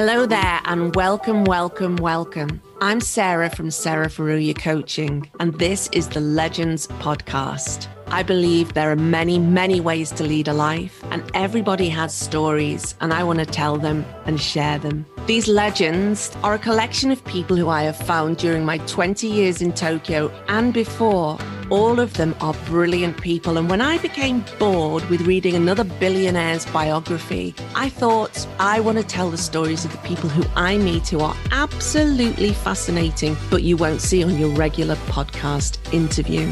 Hello there, and welcome, welcome, welcome. I'm Sarah from Sarah Furuya Coaching, and this is the Legends Podcast. I believe there are many, many ways to lead a life, and everybody has stories, and I want to tell them and share them. These legends are a collection of people who I have found during my 20 years in Tokyo and before. All of them are brilliant people, and when I became bored with reading another billionaire's biography, I thought I want to tell the stories of the people who I meet who are absolutely fascinating, but you won't see on your regular podcast interview.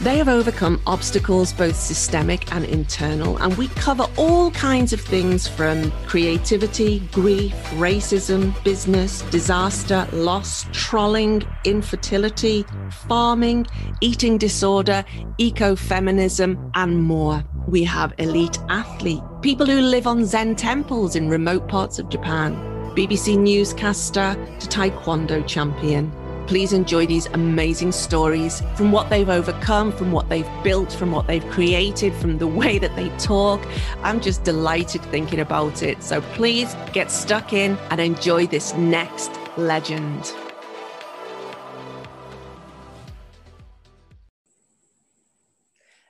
They have overcome obstacles, both systemic and internal, and we cover all kinds of things from creativity, grief, racism, business, disaster, loss, trolling, infertility, farming, eating disorder, ecofeminism, and more. We have elite athlete, people who live on Zen temples in remote parts of Japan, BBC newscaster to Taekwondo champion. Please enjoy these amazing stories from what they've overcome, from what they've built, from what they've created, from the way that they talk. I'm just delighted thinking about it. So please get stuck in and enjoy this next legend.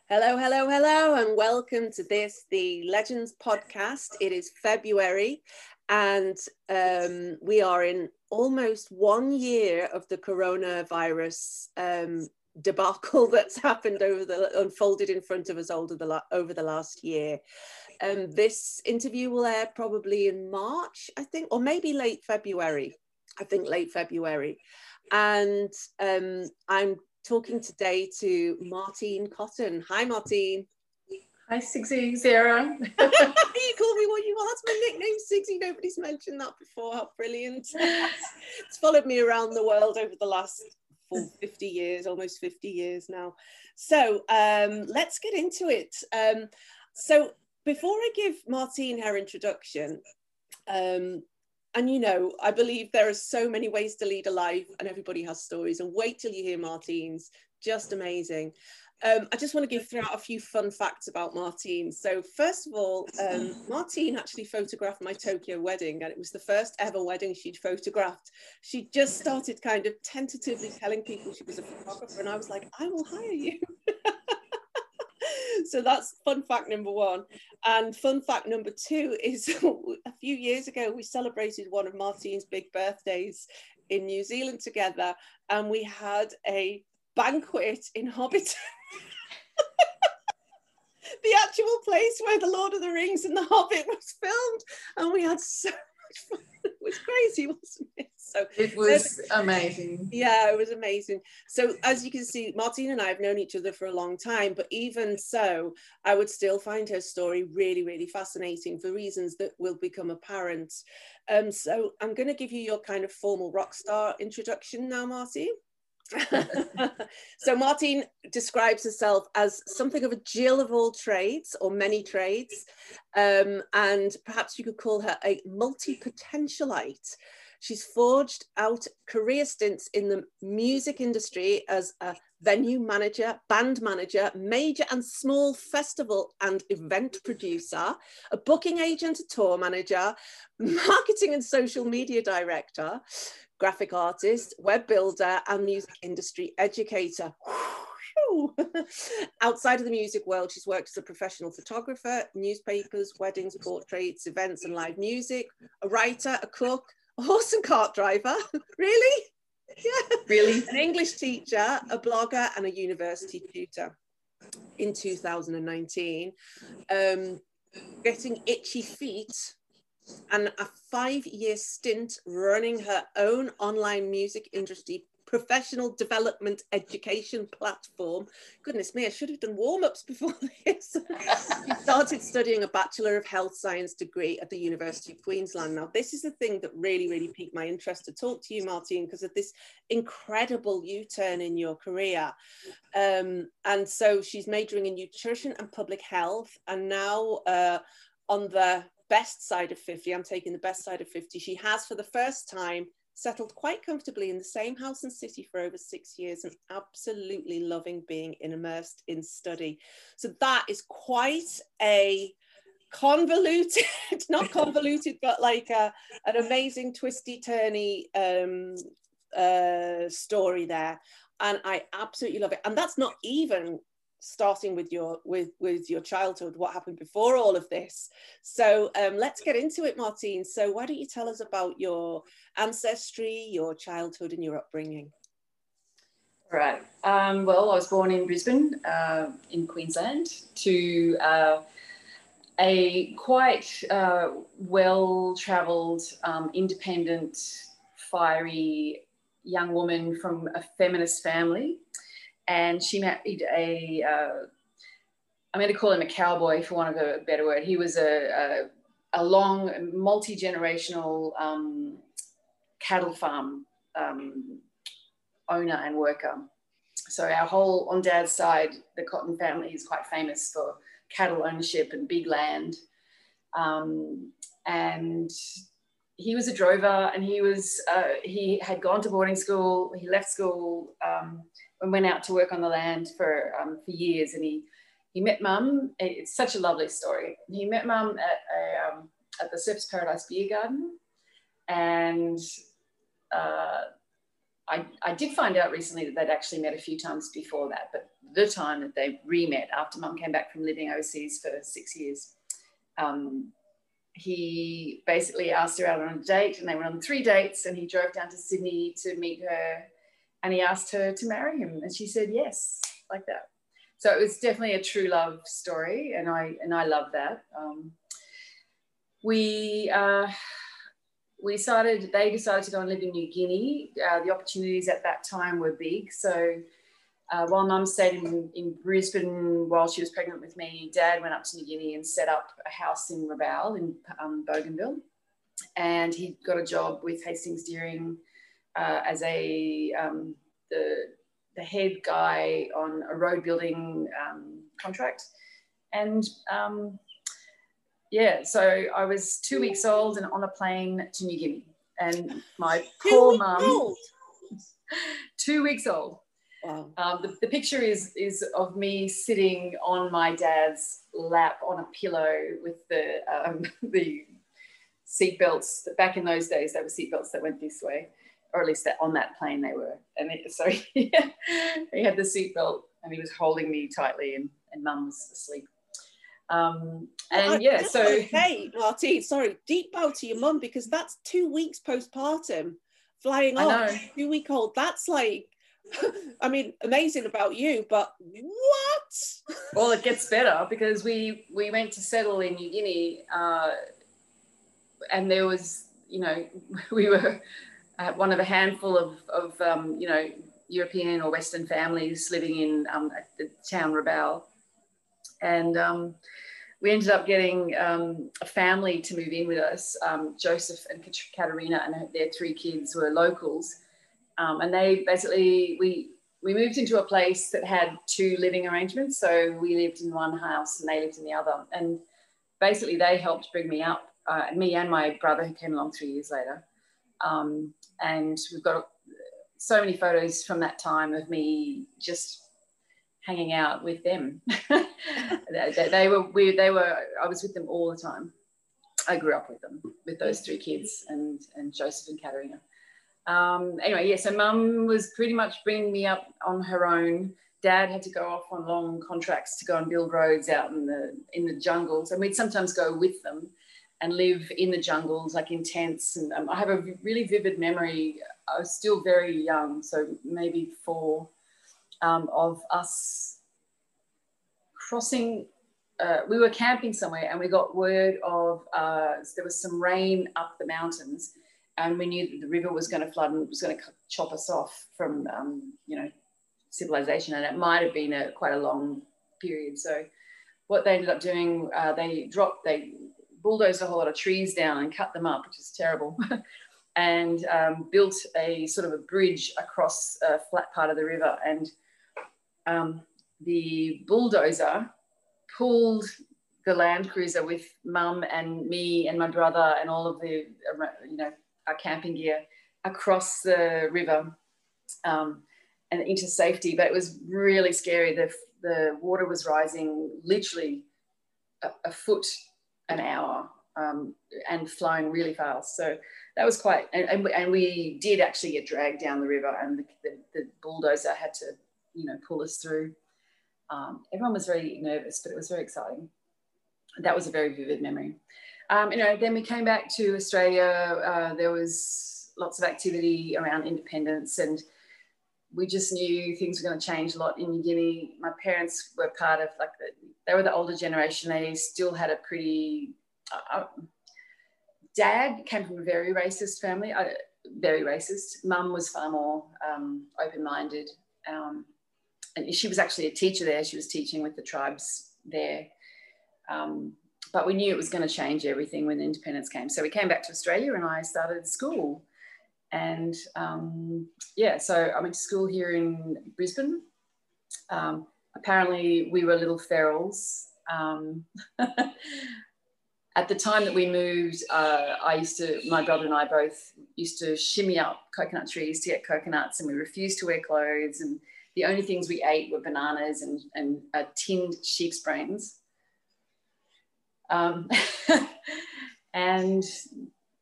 Hello, hello, hello, and welcome to this, the Legends podcast. It is February, and um, we are in almost one year of the coronavirus um, debacle that's happened over the unfolded in front of us over the over the last year. Um, this interview will air probably in March, I think, or maybe late February. I think late February, and um, I'm talking today to Martine Cotton. Hi, Martine. Hi, Sigsy Sarah. you call me what you want. That's my nickname, Sigsy. Nobody's mentioned that before. How brilliant. it's followed me around the world over the last 50 years, almost 50 years now. So um, let's get into it. Um, so before I give Martine her introduction, um, and you know, I believe there are so many ways to lead a life, and everybody has stories. And wait till you hear Martine's, just amazing. Um, I just want to give throughout a few fun facts about Martine. So first of all, um, Martine actually photographed my Tokyo wedding and it was the first ever wedding she'd photographed. She just started kind of tentatively telling people she was a photographer and I was like, I will hire you. so that's fun fact number one. And fun fact number two is a few years ago, we celebrated one of Martine's big birthdays in New Zealand together and we had a banquet in Hobbiton. the actual place where the Lord of the Rings and the Hobbit was filmed, and we had so much fun. It was crazy, wasn't it? So it was amazing. Yeah, it was amazing. So as you can see, Martine and I have known each other for a long time, but even so, I would still find her story really, really fascinating for reasons that will become apparent. Um, so I'm going to give you your kind of formal rock star introduction now, Martine. so Martine describes herself as something of a Jill of all trades or many trades, um, and perhaps you could call her a multi-potentialite. She's forged out career stints in the music industry as a venue manager, band manager, major and small festival and event producer, a booking agent, a tour manager, marketing and social media director, graphic artist, web builder, and music industry educator. Outside of the music world, she's worked as a professional photographer, newspapers, weddings, portraits, events, and live music, a writer, a cook, a horse and cart driver. really? Yeah. Really? An English teacher, a blogger, and a university tutor. In 2019, um, getting itchy feet and a five year stint running her own online music industry professional development education platform. Goodness me, I should have done warm ups before this. she started studying a Bachelor of Health Science degree at the University of Queensland. Now, this is the thing that really, really piqued my interest to talk to you, Martine, because of this incredible U turn in your career. Um, and so she's majoring in nutrition and public health, and now uh, on the best side of 50, I'm taking the best side of 50, she has for the first time settled quite comfortably in the same house and city for over six years and absolutely loving being immersed in study. So that is quite a convoluted, not convoluted, but like a, an amazing twisty turny um, uh, story there, and I absolutely love it. And that's not even starting with your with with your childhood what happened before all of this. So um, let's get into it martine. So why don't you tell us about your ancestry your childhood and your upbringing? Right. Um, well i was born in brisbane uh, in queensland to uh, a quite uh, well traveled um, independent fiery young woman from a feminist family and she married a. Uh, I'm going to call him a cowboy for want of a better word. He was a, a, a long, multi generational um, cattle farm um, owner and worker. So our whole on dad's side, the Cotton family is quite famous for cattle ownership and big land. Um, and he was a drover, and he was uh, he had gone to boarding school. He left school um, and went out to work on the land for um, for years. And he he met mum. It's such a lovely story. He met mum at a, um, at the Surfers Paradise Beer Garden, and uh, I I did find out recently that they'd actually met a few times before that, but the time that they re-met after mum came back from living overseas for six years. Um, he basically asked her out on a date and they went on three dates and he drove down to Sydney to meet her and he asked her to marry him and she said yes like that. So it was definitely a true love story and i and i love that. Um, we uh, we decided they decided to go and live in new guinea. Uh, the opportunities at that time were big. So uh, while mum stayed in, in Brisbane while she was pregnant with me, dad went up to New Guinea and set up a house in Rabaul in um, Bougainville. And he got a job with Hastings Deering uh, as a um, the the head guy on a road building um, contract, and um, yeah, so I was two weeks old and on a plane to New Guinea, and my poor mum, two weeks old. Wow. Um, the, the, picture is is of me sitting on my dad's lap on a pillow with the um, the seat belts. Back in those days, there were seat belts that went this way, or at least that on that plane they were. And it, so he had the seatbelt and he was holding me tightly, and, and mum was asleep. Um, and well, yeah, so hey, Marty, sorry, deep bow to your mum because that's two weeks postpartum, flying off, two week old. That's like, I mean, amazing about you, but what? well, it gets better because we we went to settle in New Guinea, uh, and there was, you know, we were uh, one of a handful of, of um, you know, European or Western families living in um, the town Rabaul. And um, we ended up getting um, a family to move in with us. Um, Joseph and Katerina and their three kids were locals. Um, and they basically, we, we moved into a place that had two living arrangements. So we lived in one house and they lived in the other. And basically they helped bring me up, uh, me and my brother who came along three years later. Um, and we've got so many photos from that time of me just hanging out with them. they, they, they, were we, they were I was with them all the time. I grew up with them, with those three kids and and Joseph and Katerina. Um, anyway, yeah, so mum was pretty much bringing me up on her own. Dad had to go off on long contracts to go and build roads out in the in the jungles, and we'd sometimes go with them and live in the jungles, like in tents. And um, I have a really vivid memory. I was still very young, so maybe four, um, of us crossing. Uh, we were camping somewhere, and we got word of uh, there was some rain up the mountains, and we knew that the river was going to flood and it was going to chop us off from, um, you know, civilization. And it might have been a quite a long period. So what they ended up doing, uh, they dropped, they bulldozed a whole lot of trees down and cut them up, which is terrible, and um, built a sort of a bridge across a flat part of the river. And um, the bulldozer pulled the Land Cruiser with mum and me and my brother and all of the, you know, our camping gear across the river um, and into safety. But it was really scary. The, the water was rising literally a, a foot an hour um, and flying really fast. So that was quite, and, and, and, we did actually get dragged down the river, and the, the, the bulldozer had to, you know, pull us through. Um, everyone was very nervous, but it was very exciting. That was a very vivid memory. Um, you know, then we came back to Australia. Uh, there was lots of activity around independence, and we just knew things were going to change a lot in New Guinea. My parents were part of like the, they were the older generation. They still had a pretty uh, uh dad came from a very racist family, uh, very racist. Mum was far more um, open-minded, um, and she was actually a teacher there. She was teaching with the tribes there. Um, but we knew it was going to change everything when independence came. So we came back to Australia, and I started school. And um, yeah, so I went to school here in Brisbane. Um, apparently, we were little ferals. Um, at the time that we moved, uh, I used to, my brother and I both used to shimmy up coconut trees to get coconuts, and we refused to wear clothes. And the only things we ate were bananas and, and uh, tinned sheep's brains. Um, and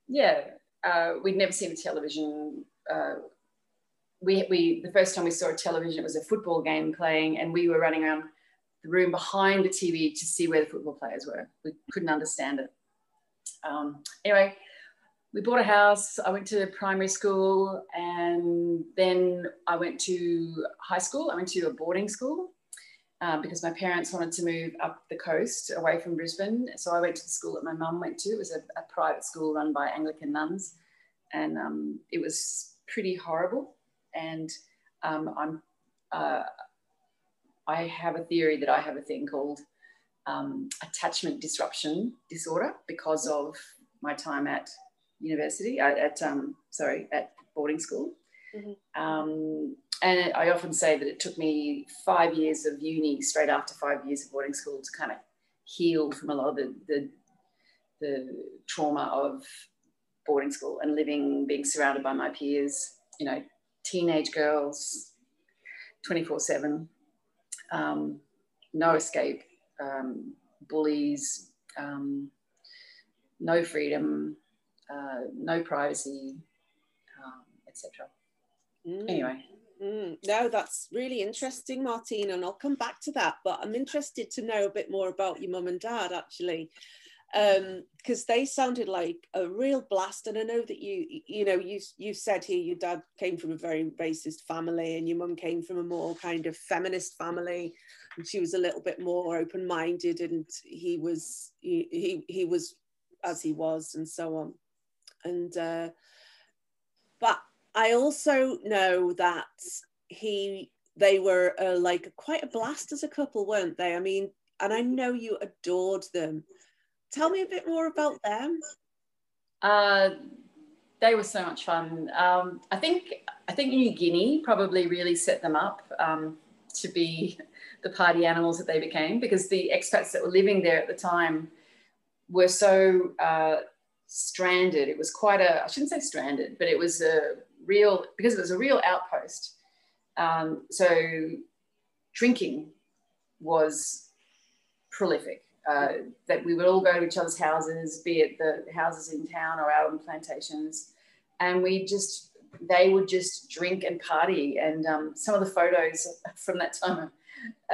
yeah, uh, we'd never seen a television. Uh, we, we, the first time we saw a television, it was a football game playing, and we were running around the room behind the TV to see where the football players were. We couldn't understand it. Um, anyway, we bought a house. I went to primary school and then I went to high school. I went to a boarding school um, because my parents wanted to move up the coast away from Brisbane. So I went to the school that my mum went to. It was a, a, private school run by Anglican nuns. And um, it was pretty horrible. And um, I'm, uh, I have a theory that I have a thing called um, attachment disruption disorder because of my time at university, at, at um, sorry, at boarding school. Mm-hmm. Um, and I often say that it took me five years of uni straight after five years of boarding school to kind of heal from a lot of the, the, the trauma of boarding school and living, being surrounded by my peers, you know, teenage girls, 24 7 um, no escape, um, bullies, um, no freedom, uh, no privacy, um, etc. Mm. Anyway. Mm. No, that's really interesting, Martina, and I'll come back to that. But I'm interested to know a bit more about your mum and dad, actually because um, they sounded like a real blast. And I know that you, you know, you you said here your dad came from a very racist family, and your mum came from a more kind of feminist family, and she was a little bit more open minded, and he was he, he he was as he was, and so on. And uh, but I also know that he they were uh, like quite a blast as a couple, weren't they? I mean, and I know you adored them tell me a bit more about them. Uh, they were so much fun. Um, I think I think New Guinea probably really set them up um, to be the party animals that they became because the expats that were living there at the time were so uh, stranded. It was quite a I shouldn't say stranded, but it was a real because it was a real outpost. Um, so drinking was prolific uh, that we would all go to each other's houses, be it the houses in town or out on plantations, and we just they would just drink and party. And um, some of the photos from that time are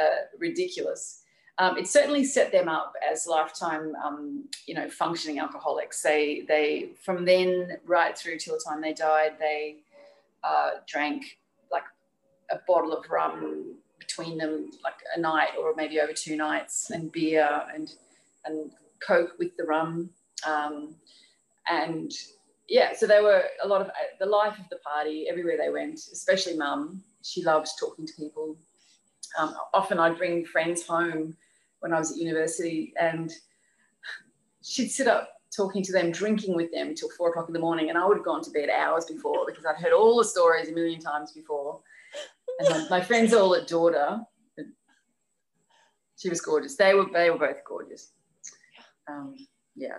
uh, ridiculous. Um, it certainly set them up as lifetime, um, you know, functioning alcoholics. They they from then right through till the time they died, they uh, drank like a bottle of rum between them like a night or maybe over two nights and beer and and coke with the rum. Um, and yeah so they were a lot of the life of the party everywhere they went especially mum. She loved talking to people um, often i'd bring friends home when i was at university and she'd sit up talking to them drinking with them till four o'clock in the morning and i would have gone to bed hours before because i'd heard all the stories a million times before and my friends all adored her. She was gorgeous. They were they were both gorgeous. Um, yeah.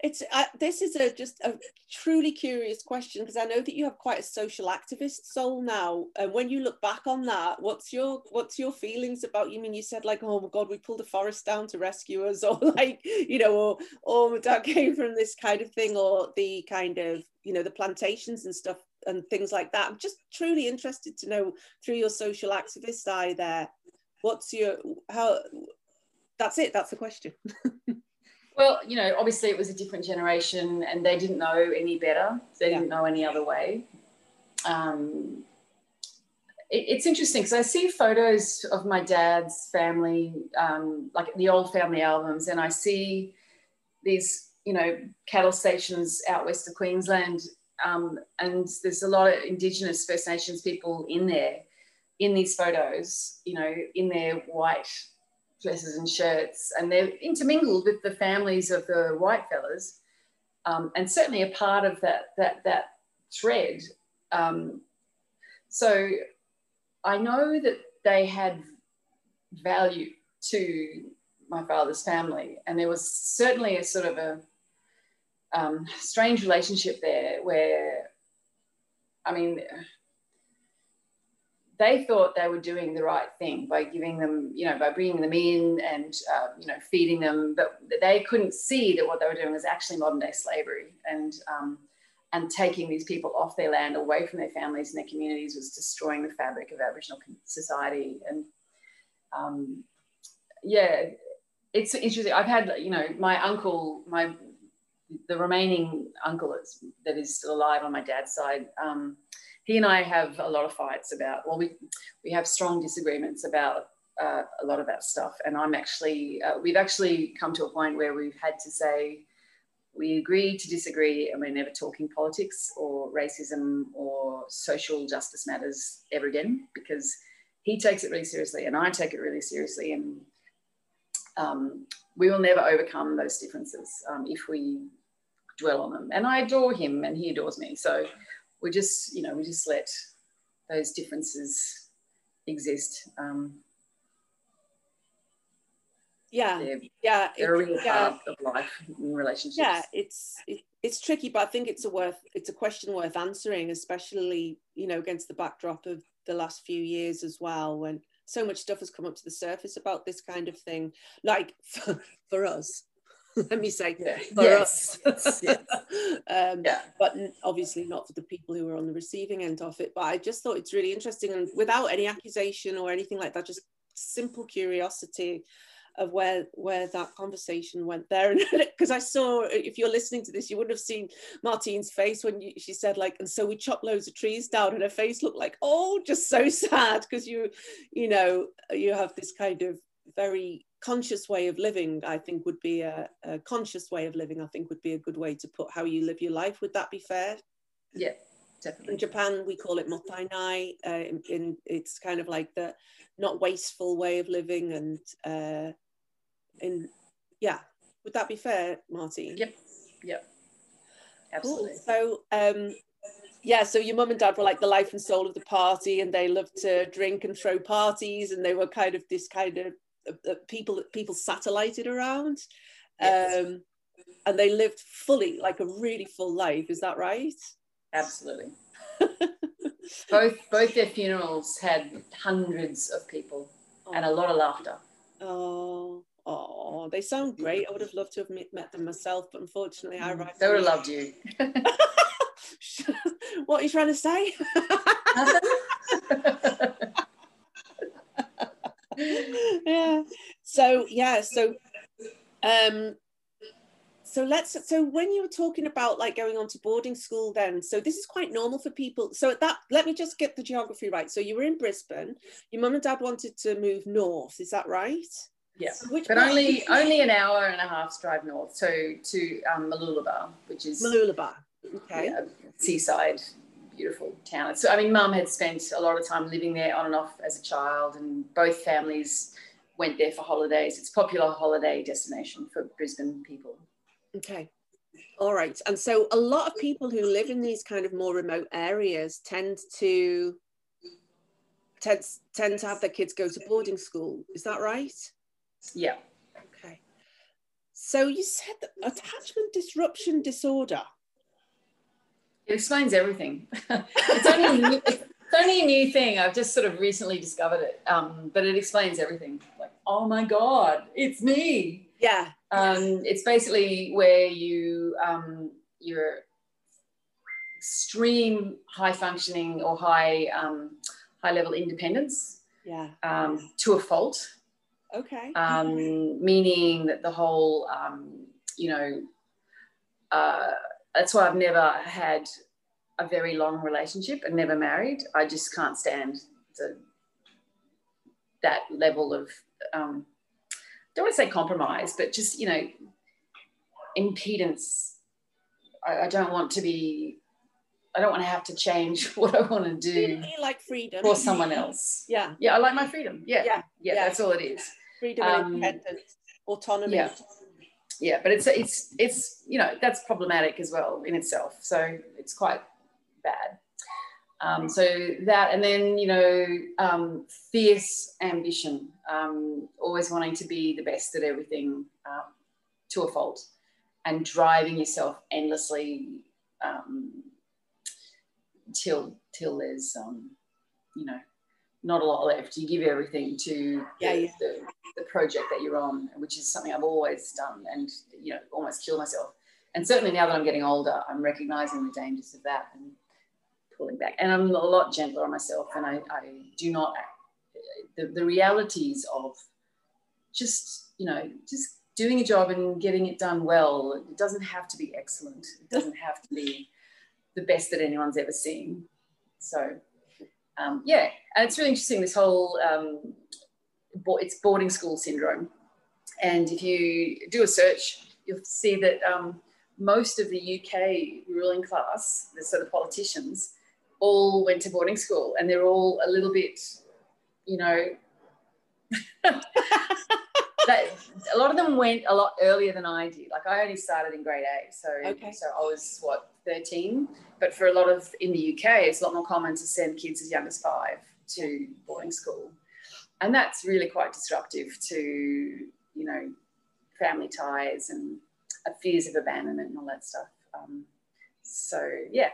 It's uh, this is a just a truly curious question because I know that you have quite a social activist soul now. And when you look back on that, what's your what's your feelings about? You mean you said like, oh my god, we pulled a forest down to rescue us, or like you know, or or my dad came from this kind of thing, or the kind of you know the plantations and stuff and things like that. I'm just truly interested to know through your social activist eye there, what's your how? That's it. That's the question. Well, you know, obviously it was a different generation and they didn't know any better. They didn't know any other way. Um, it, it's interesting because I see photos of my dad's family, um, like the old family albums, and I see these, you know, cattle stations out west of Queensland. Um, and there's a lot of Indigenous First Nations people in there in these photos, you know, in their white dresses and shirts, and they're intermingled with the families of the white fellas, um, and certainly a part of that that that thread. Um, so I know that they had value to my father's family, and there was certainly a sort of a um, strange relationship there where, I mean they thought they were doing the right thing by giving them, you know, by bringing them in and, uh, you know, feeding them, but they couldn't see that what they were doing was actually modern day slavery and, um, and taking these people off their land away from their families and their communities was destroying the fabric of Aboriginal society. And um, yeah, it's interesting. I've had, you know, my uncle, my the remaining uncle that is still alive on my dad's side. Um, he and I have a lot of fights about, well, we, we have strong disagreements about uh, a lot of that stuff. And I'm actually, uh, we've actually come to a point where we've had to say, we agree to disagree and we're never talking politics or racism or social justice matters ever again because he takes it really seriously and I take it really seriously. And um, we will never overcome those differences um, if we dwell on them. And I adore him and he adores me. So we just, you know, we just let those differences exist. Um, yeah, they're, yeah, they're a real yeah. part of life in relationships. Yeah, it's it, it's tricky, but I think it's a worth it's a question worth answering, especially you know against the backdrop of the last few years as well, when so much stuff has come up to the surface about this kind of thing. Like for, for us, let me say yeah. yes. yes. um, yeah. but obviously not for the people who are on the receiving end of it but i just thought it's really interesting and without any accusation or anything like that just simple curiosity of where where that conversation went there and because i saw if you're listening to this you would have seen martine's face when you, she said like and so we chopped loads of trees down and her face looked like oh just so sad because you you know you have this kind of very conscious way of living i think would be a, a, conscious way of living i think would be a good way to put how you live your life. Would that be fair? Yeah definitely. In japan we call it mottainai uh, in, in, it's kind of like the not wasteful way of living and uh in yeah. Would that be fair marty? Yep yep. Absolutely. Cool. so um yeah, so your mum and dad were like the life and soul of the party, and they loved to drink and throw parties, and they were kind of this kind of people people satellited around. Yes. um, and they lived fully like a really full life. Is that right? Absolutely. Both both their funerals had hundreds of people oh. and a lot of laughter. Oh oh they sound great. I would have loved to have met, met them myself but unfortunately i arrived they would have loved you. What are you trying to say yeah. So yeah. So um. So let's. So when you were talking about like going on to boarding school, then so this is quite normal for people. So at that let me just get the geography right. So you were in Brisbane. Your mum and dad wanted to move north. Is that right? Yeah, so but only only an hour and a half's drive north, so to um, Mooloolaba, which is Mooloolaba. Okay. Yeah, seaside beautiful town. So, I mean, mum had spent a lot of time living there on and off as a child, and both families went there for holidays. It's a popular holiday destination for Brisbane people. Okay. All right. And so a lot of people who live in these kind of more remote areas tend to tend, tend to have their kids go to boarding school. Is that right? Yeah. Okay. So you said that attachment disruption disorder. It explains everything. it's, only a new, it's only a new thing. I've just sort of recently discovered it, um, but it explains everything. Like, oh my god, it's me. Yeah. Um, it's basically where you um, you're extreme high functioning or high um, high level independence. Yeah. Um, to a fault. Okay. Um, meaning that the whole, um, you know, uh, that's why I've never had a very long relationship and never married. I just can't stand the, that level of, um, don't want to say compromise, but just, you know, impedance. I, I don't want to be I don't want to have to change what I want to do. You like freedom for someone else. Yeah. Yeah, I like my freedom. Yeah. Yeah. Yeah, yeah. that's all it is. Freedom and um, independence, autonomy. Yeah. Yeah, but it's it's it's you know that's problematic as well in itself. So it's quite bad. Um, so that and then you know um, fierce ambition, um, always wanting to be the best at everything uh, to a fault, and driving yourself endlessly um, till till there's um, you know not a lot left. You give everything to yeah, the, yeah. The, the, project that you're on, which is something I've always done, and you know almost kill myself. And certainly now that I'm getting older, I'm recognizing the dangers of that and pulling back. And I'm a lot gentler on myself, and I, I do not the, the realities of just you know just doing a job and getting it done well. It doesn't have to be excellent. It doesn't have to be the best that anyone's ever seen. So, um, yeah, and it's really interesting this whole um, it's boarding school syndrome. And if you do a search, you'll see that um, most of the UK ruling class, so the sort of politicians, all went to boarding school, and they're all a little bit, you know. that, a lot of them went a lot earlier than I did. Like I only started in grade eight, so okay. so I was what thirteen. But for a lot of in the UK, it's a lot more common to send kids as young as five to boarding school, and that's really quite disruptive to you know family ties and fears of abandonment and all that stuff. Um, so yeah,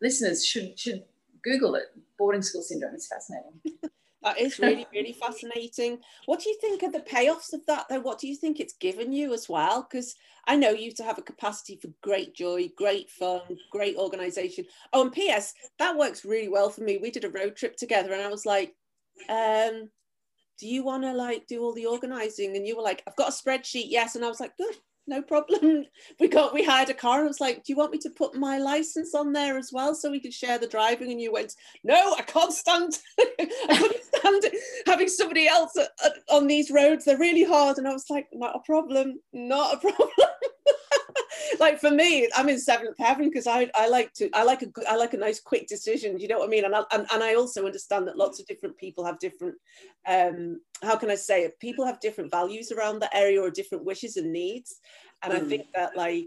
listeners should should Google it. Boarding school syndrome. is fascinating. That is really, really fascinating. What do you think of the payoffs of that, though? What do you think it's given you as well? Because I know you to have a capacity for great joy, great fun, great organization. Oh, and P.S., that works really well for me. We did a road trip together, and I was like, um, do you want to like do all the organizing? And you were like, I've got a spreadsheet, yes. And I was like, good, no problem. We got we hired a car and I was like, do you want me to put my license on there as well so we could share the driving? And you went, no, I can't stand I couldn't stand having somebody else on these roads. They're really hard. And I was like, not a problem, not a problem. like for me, I'm in seventh heaven because I, I like to I like a I like a nice quick decision. You know what I mean? And I, and, and I also understand that lots of different people have different um how can I say it? People have different values around that area or different wishes and needs. And mm. I think that like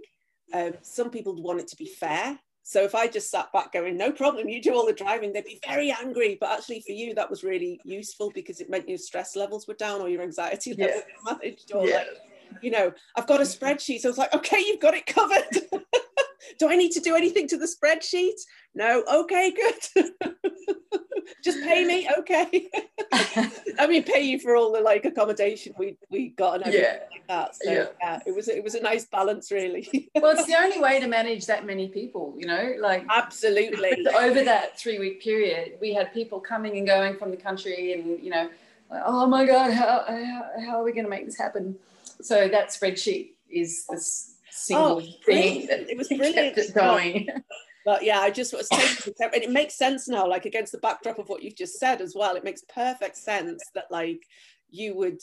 um, some people want it to be fair. So if I just sat back going, no problem, you do all the driving, they'd be very angry. But actually, for you, that was really useful because it meant your stress levels were down or your anxiety levels yeah. managed. Or yeah. like, you know, I've got a mm-hmm. spreadsheet. So I was like, okay, you've got it covered. do I need to do anything to the spreadsheet? No. Okay, good. Just pay me. Okay. I mean, pay you for all the like accommodation we we got and everything yeah. like that. So yeah. yeah, it was it was a nice balance, really. well, it's the only way to manage that many people. You know, like absolutely. Over that three week period, we had people coming and going from the country, and you know, like, oh my god, how how, how are we going to make this happen? So that spreadsheet is this single oh, thing that it was brilliant. kept it going. But yeah, I just was taking and it makes sense now, like against the backdrop of what you've just said as well. It makes perfect sense that like you would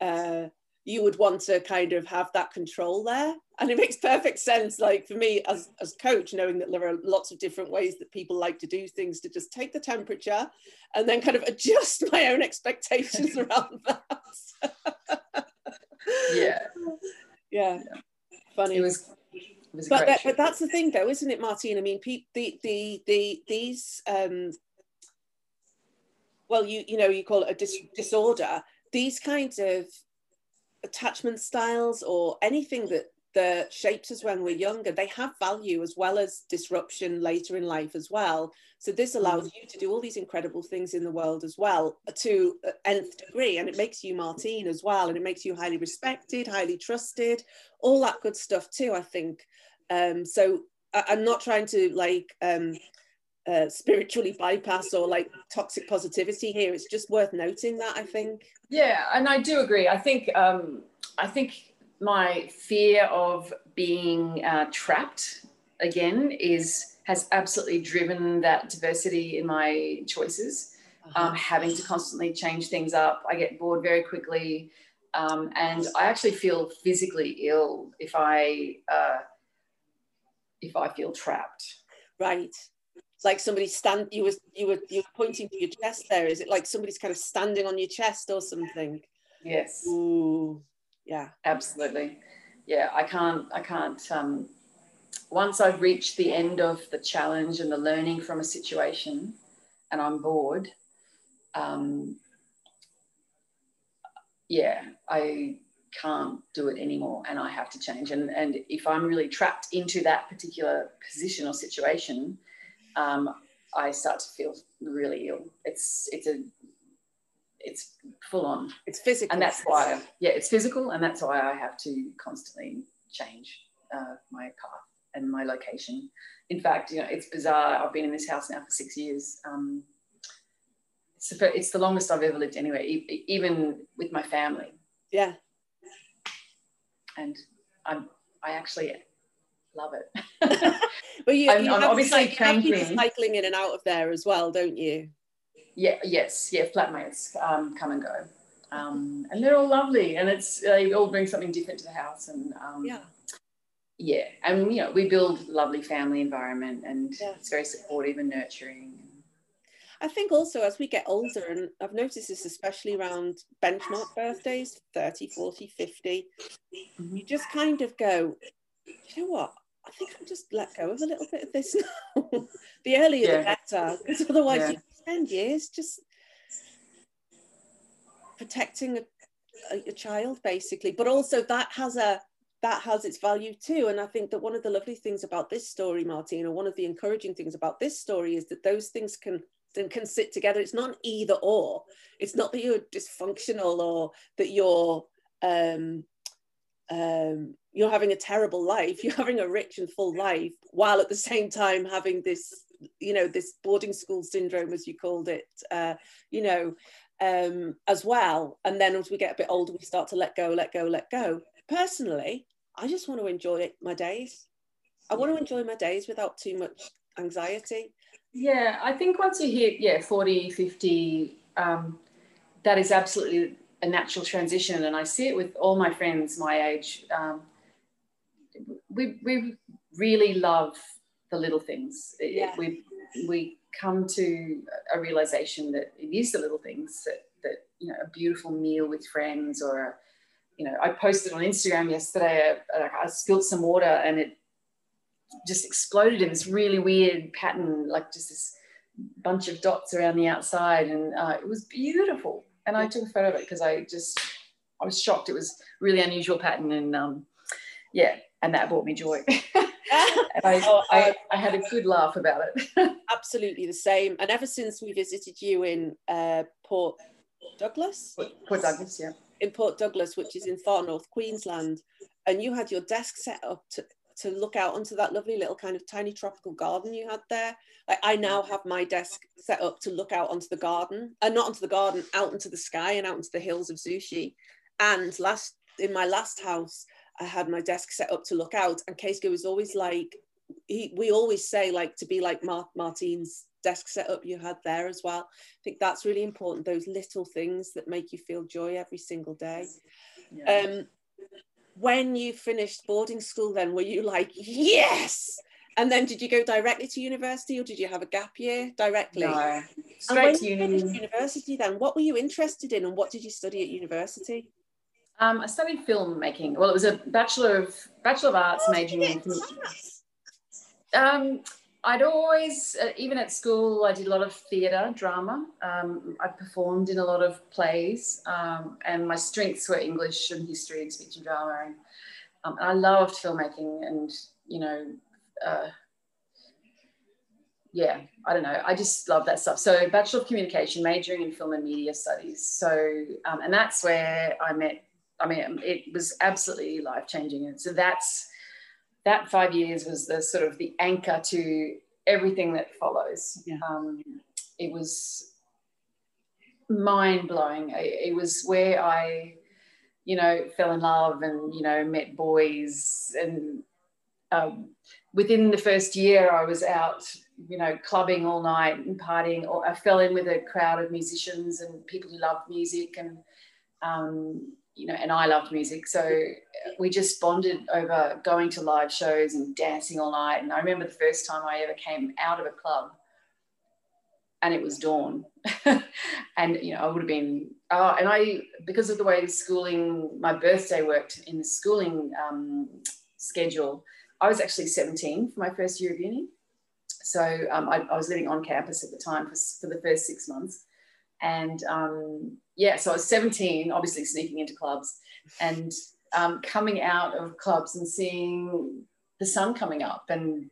uh you would want to kind of have that control there. And it makes perfect sense, like for me as, as coach, knowing that there are lots of different ways that people like to do things to just take the temperature and then kind of adjust my own expectations around that. yeah. yeah. Funny. It was but that, but that's the thing though isn't it martine i mean pe- the the the these um well you you know you call it a dis- disorder these kinds of attachment styles or anything that that shapes us when we're younger they have value as well as disruption later in life as well. So this allows mm. you to do all these incredible things in the world as well to nth degree and it makes you martine as well and it makes you highly respected highly trusted all that good stuff too i think. Um, so I, am not trying to like um, uh, spiritually bypass or like toxic positivity here. It's just worth noting that i think. Yeah and i do agree. I think um, i think my fear of being uh, trapped again is has absolutely driven that diversity in my choices. Uh-huh. Um, having to constantly change things up, I get bored very quickly, um, and I actually feel physically ill if I uh, if I feel trapped. Right. It's like somebody stand. You were you were you were pointing to your chest. There is it like somebody's kind of standing on your chest or something? Yes. Ooh yeah. Absolutely. Yeah i can't i can't um, once i've reached the end of the challenge and the learning from a situation and i'm bored um, yeah i can't do it anymore and i have to change. And and if i'm really trapped into that particular position or situation um, i start to feel really ill. It's it's a it's full on. It's physical. And that's why, I, yeah, it's physical. And that's why I have to constantly change uh, my path and my location. In fact, you know, it's bizarre. I've been in this house now for six years. Um, it's, the, it's the longest I've ever lived anywhere, e- even with my family. Yeah. And I'm, I actually love it. but you, I'm, you I'm obviously cycling in and out of there as well, don't you? Yeah, yes, yeah, flatmates um, come and go. Um, and they're all lovely and it's they all bring something different to the house and um, yeah yeah and you know we build lovely family environment and yeah. it's very supportive and nurturing I think also as we get older, and I've noticed this especially around benchmark birthdays 30, 40, 50, mm-hmm. you just kind of go, you know what? I think I'll just let go of a little bit of this now. the earlier yeah. the better, because otherwise yeah. you spend years just protecting a, a, a child basically. But also that has a that has its value too. And i think that one of the lovely things about this story martina one of the encouraging things about this story is that those things can can sit together. It's not either or. It's not that you're dysfunctional or that you're um um you're having a terrible life. You're having a rich and full life while at the same time having this you know this boarding school syndrome as you called it uh, you know um, as well. And then as we get a bit older we start to let go let go let go. Personally i just want to enjoy my days. I want to enjoy my days without too much anxiety. Yeah i think once you hit yeah 40 50 um, that is absolutely a natural transition. And i see it with all my friends my age. Um, we, we really love the little things. Yeah. We we come to a realization that it is the little things that that you know a beautiful meal with friends or a, you know I posted on Instagram yesterday. I, I spilled some water and it just exploded in this really weird pattern, like just this bunch of dots around the outside, and uh, it was beautiful. And I took a photo of it because I just I was shocked. It was really unusual pattern, and um, yeah, and that brought me joy. I, oh, I, I, had a good laugh about it. absolutely the same. And ever since we visited you in uh, Port Douglas, Port Douglas, yeah, in Port Douglas, which is in far north Queensland, and you had your desk set up to to look out onto that lovely little kind of tiny tropical garden you had there. Like I now have my desk set up to look out onto the garden, and uh, not onto the garden, out into the sky and out into the hills of Zushi. And last in my last house, I had my desk set up to look out, and Keisuke was always like, he, we always say like to be like Mar- Martine's desk setup you had there as well. I think that's really important. Those little things that make you feel joy every single day. Yeah. Um, when you finished boarding school, then were you like yes? And then did you go directly to university, or did you have a gap year directly? No, straight to uni. university. Then, what were you interested in, and what did you study at university? Um, I studied filmmaking. Well, it was a bachelor of bachelor of arts oh, majoring in. Um, I'd always, uh, even at school, I did a lot of theatre, drama. Um, I performed in a lot of plays, um, and my strengths were English and history and speech and drama. And, um, and I loved filmmaking, and you know, uh, yeah, I don't know. I just love that stuff. So, Bachelor of Communication, majoring in film and media studies. So, um, and that's where I met. I mean, it was absolutely life changing, and so that's that five years was the sort of the anchor to everything that follows. Yeah. Um, it was mind blowing. It, it, was where I, you know, fell in love and you know met boys. And um, within the first year, I was out, you know, clubbing all night and partying. Or I fell in with a crowd of musicians and people who loved music and. Um, you know, and I loved music. So we just bonded over going to live shows and dancing all night. And I remember the first time I ever came out of a club and it was dawn. and, you know, I would have been, uh, and I, because of the way the schooling, my birthday worked in the schooling um, schedule, I was actually 17 for my first year of uni. So um, I, I, was living on campus at the time for, for the first six months. And um, yeah, so I was 17, obviously sneaking into clubs and um, coming out of clubs and seeing the sun coming up. And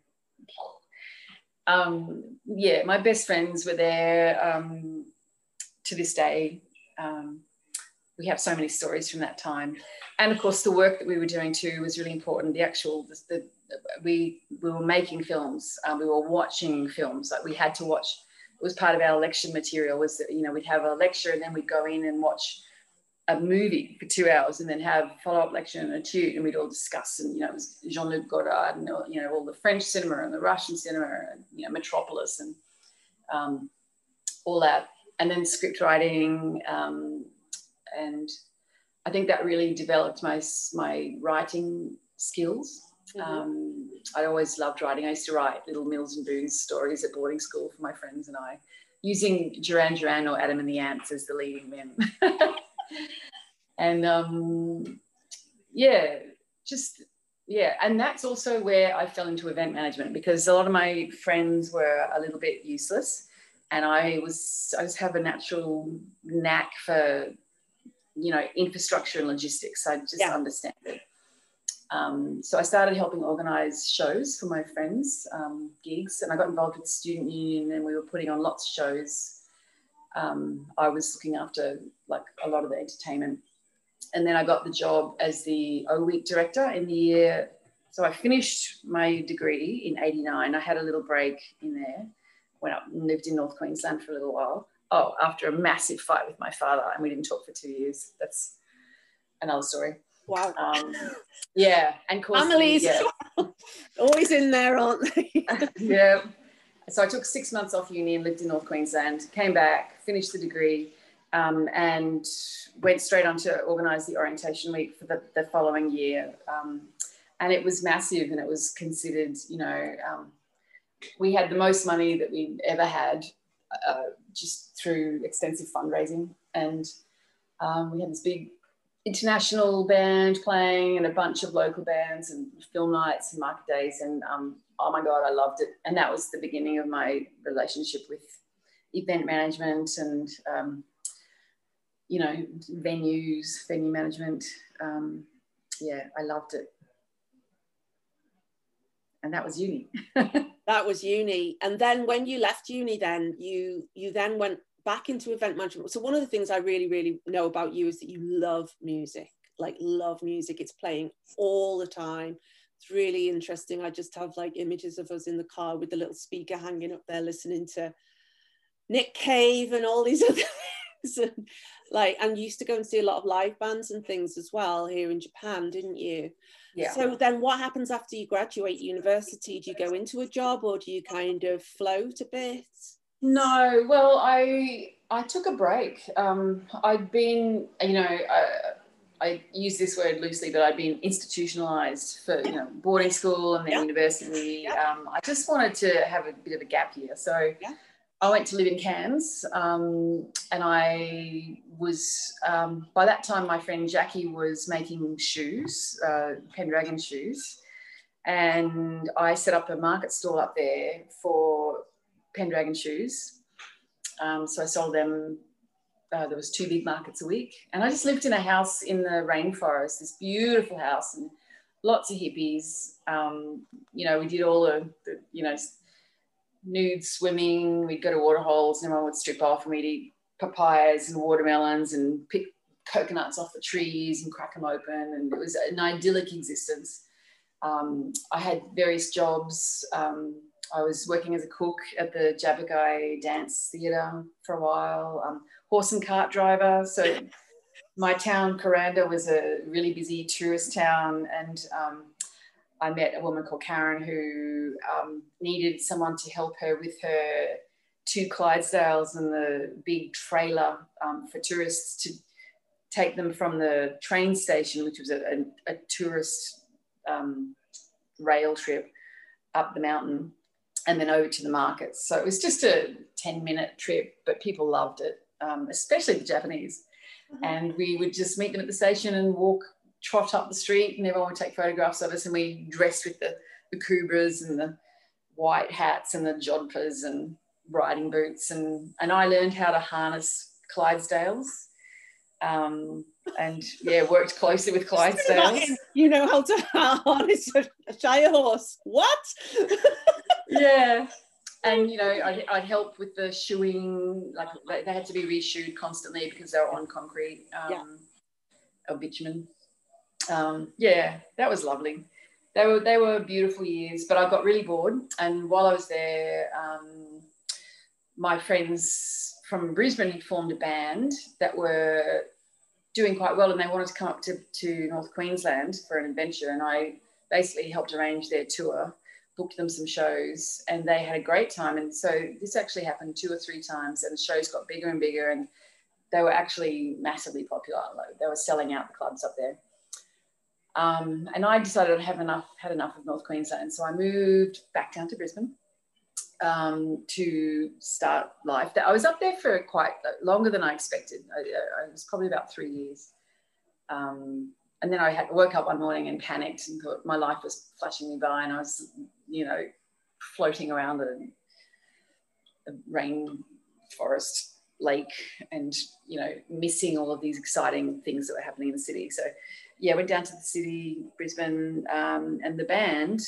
um, yeah, my best friends were there um, to this day. Um, we have so many stories from that time. And of course, the work that we were doing too was really important. The actual, the, the we, we were making films, uh, we were watching films, like we had to watch was part of our lecture material was that, you know, we'd have a lecture and then we'd go in and watch a movie for two hours and then have follow-up lecture and a tune and we'd all discuss and you know it was Jean-Luc Godard and you know all the French cinema and the Russian cinema and you know Metropolis and um, all that and then script writing um, and I think that really developed my my writing skills Mm-hmm. Um, I always loved writing. I used to write little Mills and Boons stories at boarding school for my friends and I, using Duran Duran or Adam and the Ants as the leading men. and um, yeah, just yeah, and that's also where I fell into event management because a lot of my friends were a little bit useless, and I was I just have a natural knack for you know infrastructure and logistics. I just yeah. understand it. Um, so I started helping organise shows for my friends, um, gigs, and I got involved with the student union, and we were putting on lots of shows. Um, I was looking after like a lot of the entertainment, and then I got the job as the O Week director in the year. So I finished my degree in '89. I had a little break in there, went up and lived in North Queensland for a little while. Oh, after a massive fight with my father, and we didn't talk for two years. That's another story. Wow. Um, yeah, and families yeah. always in there, aren't they? yeah. So I took six months off uni and lived in North Queensland. Came back, finished the degree, um, and went straight on to organise the orientation week for the, the following year. Um, and it was massive, and it was considered, you know, um, we had the most money that we ever had, uh, just through extensive fundraising, and um, we had this big international band playing and a bunch of local bands and film nights and market days. And um, oh my God, I loved it. And that was the beginning of my relationship with event management and, um, you know, venues, venue management. Um, yeah, I loved it. And that was uni. that was uni. And then when you left uni, then you you then went back into event management. So one of the things I really, really know about you is that you love music, like love music. It's playing all the time. It's really interesting. I just have like images of us in the car with the little speaker hanging up there listening to Nick Cave and all these other things. and, like, and you used to go and see a lot of live bands and things as well here in Japan, didn't you? Yeah. So then what happens after you graduate university? Do you go into a job or do you kind of float a bit? No, well, I I took a break. Um, I'd been, you know, I, I, use this word loosely, but I'd been institutionalized for you know boarding school and then yeah. university. Yeah. Um, I just wanted to have a bit of a gap year, so yeah. I went to live in Cairns, um, and I was um, by that time my friend Jackie was making shoes, uh, Pendragon shoes and I set up a market stall up there for Pendragon shoes. Um, so I sold them. Uh, there was two big markets a week, and I just lived in a house in the rainforest. This beautiful house and lots of hippies. Um, you know, we did all the, the, you know nude swimming. We'd go to waterholes, and everyone would strip off, and we'd eat papayas and watermelons and pick coconuts off the trees and crack them open. And it was an idyllic existence. Um, I had various jobs. Um, I was working as a cook at the Tjapukai Dance Theatre for a while, um, horse and cart driver. So my town, Kuranda, was a really busy tourist town, and um, I met a woman called Karen who um, needed someone to help her with her two Clydesdales and the big trailer um, for tourists to take them from the train station, which was a, a, a tourist um, rail trip up the mountain and then over to the markets. So it was just a 10 minute trip, but people loved it, um, especially the Japanese. Mm-hmm. And we would just meet them at the station and walk, trot up the street, and everyone would take photographs of us. And we dressed with the, the Akubras and the white hats and the jodhpurs and riding boots. And, and I learned how to harness Clydesdales um, and yeah, worked closely with Clydesdales. You know how to harness a, a shire horse. What? yeah. And you know, I'd, I'd, help with the shoeing. Like they, they, had to be reshoed constantly because they were on concrete um, yeah. or bitumen. Um, yeah, that was lovely. They were they were beautiful years, but I got really bored. And while I was there, um, my friends from Brisbane had formed a band that were doing quite well and they wanted to come up to, to North Queensland for an adventure. And I basically helped arrange their tour, booked them some shows, and they had a great time. And so this actually happened two or three times, and the shows got bigger and bigger, and they were actually massively popular. Like they were selling out the clubs up there. Um, and I decided I had enough, had enough of North Queensland. So I moved back down to Brisbane um, to start life. I was up there for quite longer than I expected. I, I was probably about three years. Um, and then I had woke up one morning and panicked and thought my life was flashing me by, and I was, you know, floating around a, a rainforest lake, and you know, missing all of these exciting things that were happening in the city. So, yeah, went down to the city, Brisbane, um, and the band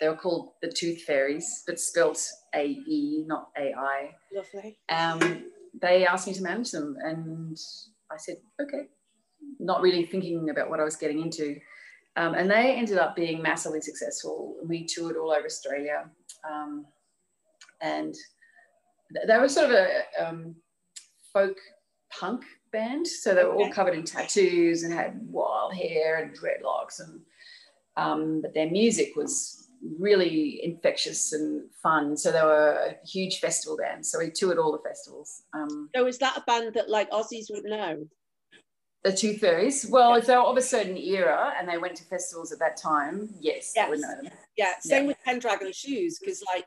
they were called the Tooth Fairies, but spelt A E, not A I. Lovely. Um, they asked me to manage them, and I said, okay, not really thinking about what I was getting into. Um, and they ended up being massively successful. We toured all over Australia. Um, and they were sort of a um, folk punk band. So they were all covered in tattoos and had wild hair and dreadlocks. And um, but their music was really infectious and fun. So they were a huge festival band. So we toured all the festivals. Um, so is that a band that like Aussies would know? The Tooth Fairies. Well, if they were of a certain era and they went to festivals at that time, yes, yes. I would know them. Yeah, same yeah. with Pendragon Shoes because like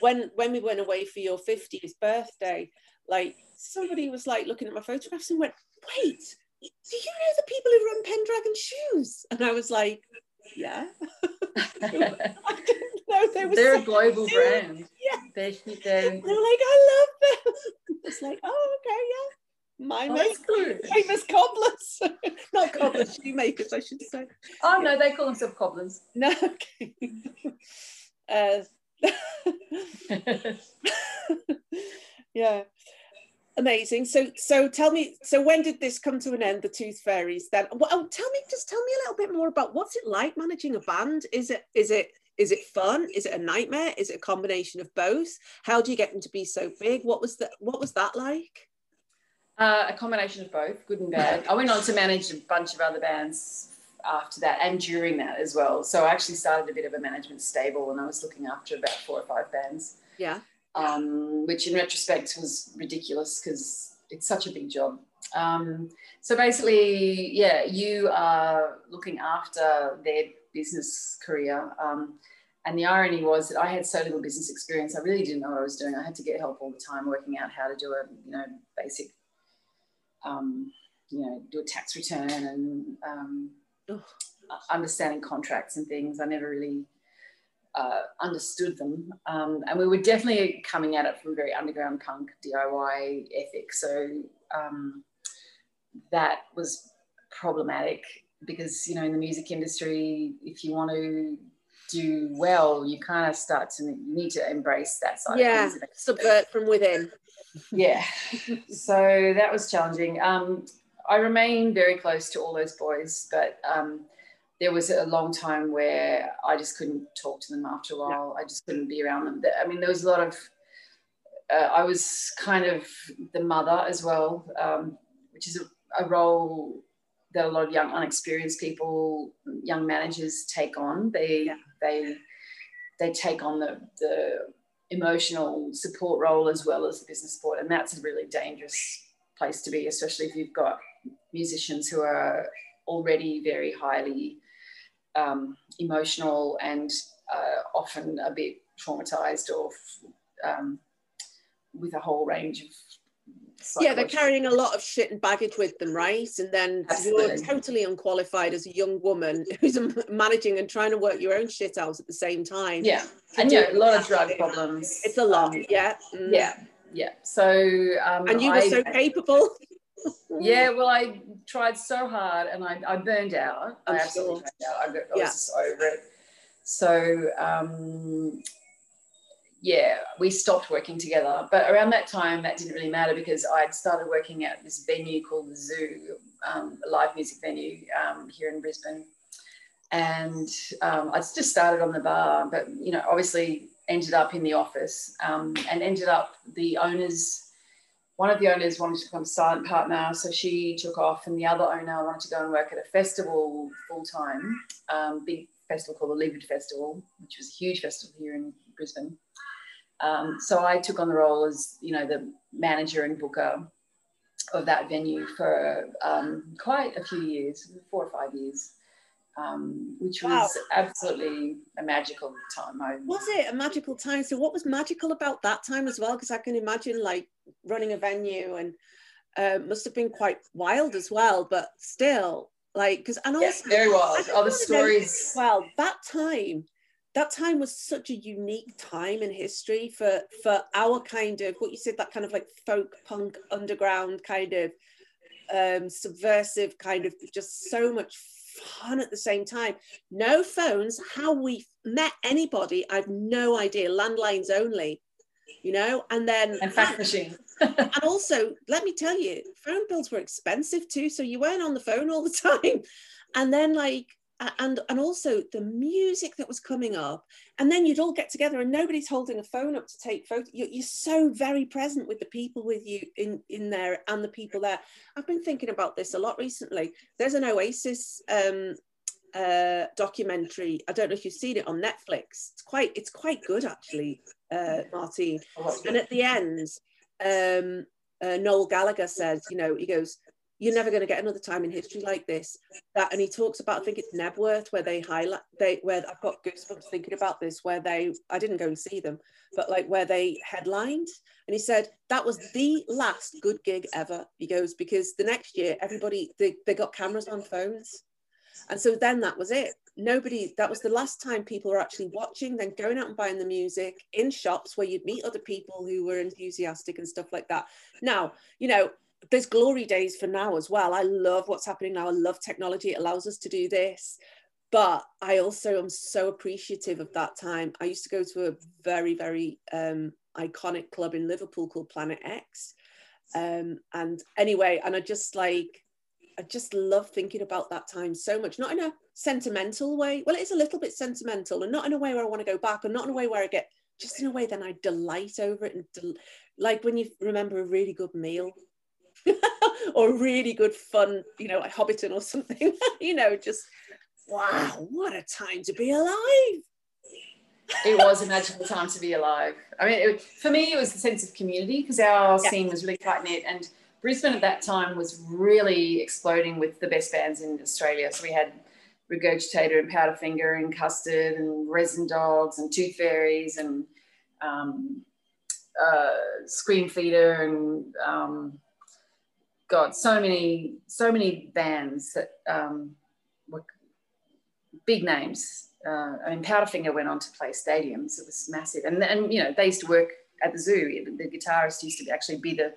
when when we went away for your 50th birthday, like somebody was like looking at my photographs and went, wait, do you know the people who run Pendragon Shoes? And I was like, yeah. I didn't know they were. They're so a global brand. Yeah. They're, they're, they're like, I love them. It's like, oh, okay, yeah. My oh, famous cobblers, not cobblers, shoemakers, I should say. Oh no, they call themselves cobblers. No, okay. Uh, yeah. Amazing. So so tell me so when did this come to an end the tooth fairies then? Well oh, tell me just tell me a little bit more about what's it like managing a band? Is it is it is it fun? Is it a nightmare? Is it a combination of both? How do you get them to be so big? What was that what was that like uh, a combination of both good and bad i went on to manage a bunch of other bands after that and during that as well so i actually started a bit of a management stable and i was looking after about four or five bands yeah um, which in retrospect was ridiculous because it's such a big job. Um, so basically, yeah, you are looking after their business career. Um, and the irony was that I had so little business experience, I really didn't know what I was doing. I had to get help all the time working out how to do a, you know, basic, um, you know, do a tax return and um, understanding contracts and things. I never really uh, understood them. Um, and we were definitely coming at it from very underground punk DIY ethic. So um, that was problematic because, you know, in the music industry, if you want to do well, you kind of start to, you need to embrace that side yeah, subvert from within. Yeah. so that was challenging. Um, I remain very close to all those boys, but um, there was a long time where I just couldn't talk to them after a while. I just couldn't be around them. I mean, there was a lot of, uh, I was kind of the mother as well, um, which is a, a, role that a lot of young, unexperienced people, young managers take on. They, yeah. they, they take on the, the emotional support role as well as the business support. And that's a really dangerous place to be, especially if you've got musicians who are already very highly um, emotional and uh, often a bit traumatized or um, with a whole range of yeah they're carrying a lot of shit and baggage with them right and then Absolutely. you're totally unqualified as a young woman who's managing and trying to work your own shit out at the same time yeah and yeah a lot of drug problems it's a lot um, yeah mm. yeah yeah so um, and you were I, so capable yeah, well, I tried so hard and I, I burned out. I'm i absolutely sure. burned out. I, got, I yeah. was just over it. So, um, yeah, we stopped working together. But around that time, that didn't really matter because I'd started working at this venue called the Zoo, um, a live music venue um, here in Brisbane. And um, I just started on the bar, but, you know, obviously ended up in the office um, and ended up the owners one of the owners wanted to become silent partner, so she took off, and the other owner wanted to go and work at a festival full time, um, big festival called the Livid Festival, which was a huge festival here in Brisbane. Um, so I took on the role as you know the manager and booker of that venue for um, quite a few years, four or five years um, which was absolutely a magical time. I, was it a magical time? So, what was magical about that time as well? Because I can imagine like running a venue and uh, must have been quite wild as well, but still, like, because and also yes, very wild. All the stories. well, that time, that time was such a unique time in history for for our kind of what you said that kind of like folk punk underground kind of um subversive kind of just so much fun at the same time. No phones. How we met anybody, I've no idea. Landlines only, you know. And then and fax machine. and also, let me tell you, phone bills were expensive too. So you weren't on the phone all the time. And then like and and also the music that was coming up and then you'd all get together and nobody's holding a phone up to take photos you're, you're so very present with the people with you in in there and the people there. I've been thinking about this a lot recently. There's an oasis um uh documentary. I don't know if you've seen it on netflix. It's quite it's quite good actually uh and at the end um uh, noel gallagher says you know he goes you're never going to get another time in history like this. That and he talks about, I think it's Knebworth, where they highlight they where I've got goosebumps thinking about this, where they I didn't go and see them, but like where they headlined, and he said that was the last good gig ever. He goes because the next year everybody they, they got cameras on phones, and so then that was it. Nobody that was the last time people were actually watching, then going out and buying the music in shops where you'd meet other people who were enthusiastic and stuff like that. Now, you know, there's glory days for now as well. I love what's happening now. I love technology. It allows us to do this. But I also am so appreciative of that time. I used to go to a very, very um, iconic club in Liverpool called Planet X. Um, and anyway, and I just like, I just love thinking about that time so much, not in a sentimental way. Well, it's a little bit sentimental and not in a way where I want to go back and not in a way where I get, just in a way then I delight over it. And del- like when you remember a really good meal or really good fun, you know, like Hobbiton or something, you know, just wow, what a time to be alive. it was a magical time to be alive. I mean, it, for me, it was the sense of community because our yeah. scene was really tight knit, and Brisbane at that time was really exploding with the best bands in Australia. So we had Regurgitator and Powderfinger and Custard and Resin Dogs and Tooth Fairies and um, uh, Screamfeeder and um, God, so many, so many bands that um, were big names. Uh, I mean, Powderfinger went on to play stadiums. It was massive, and and you know they used to work at the zoo. The guitarist used to actually be the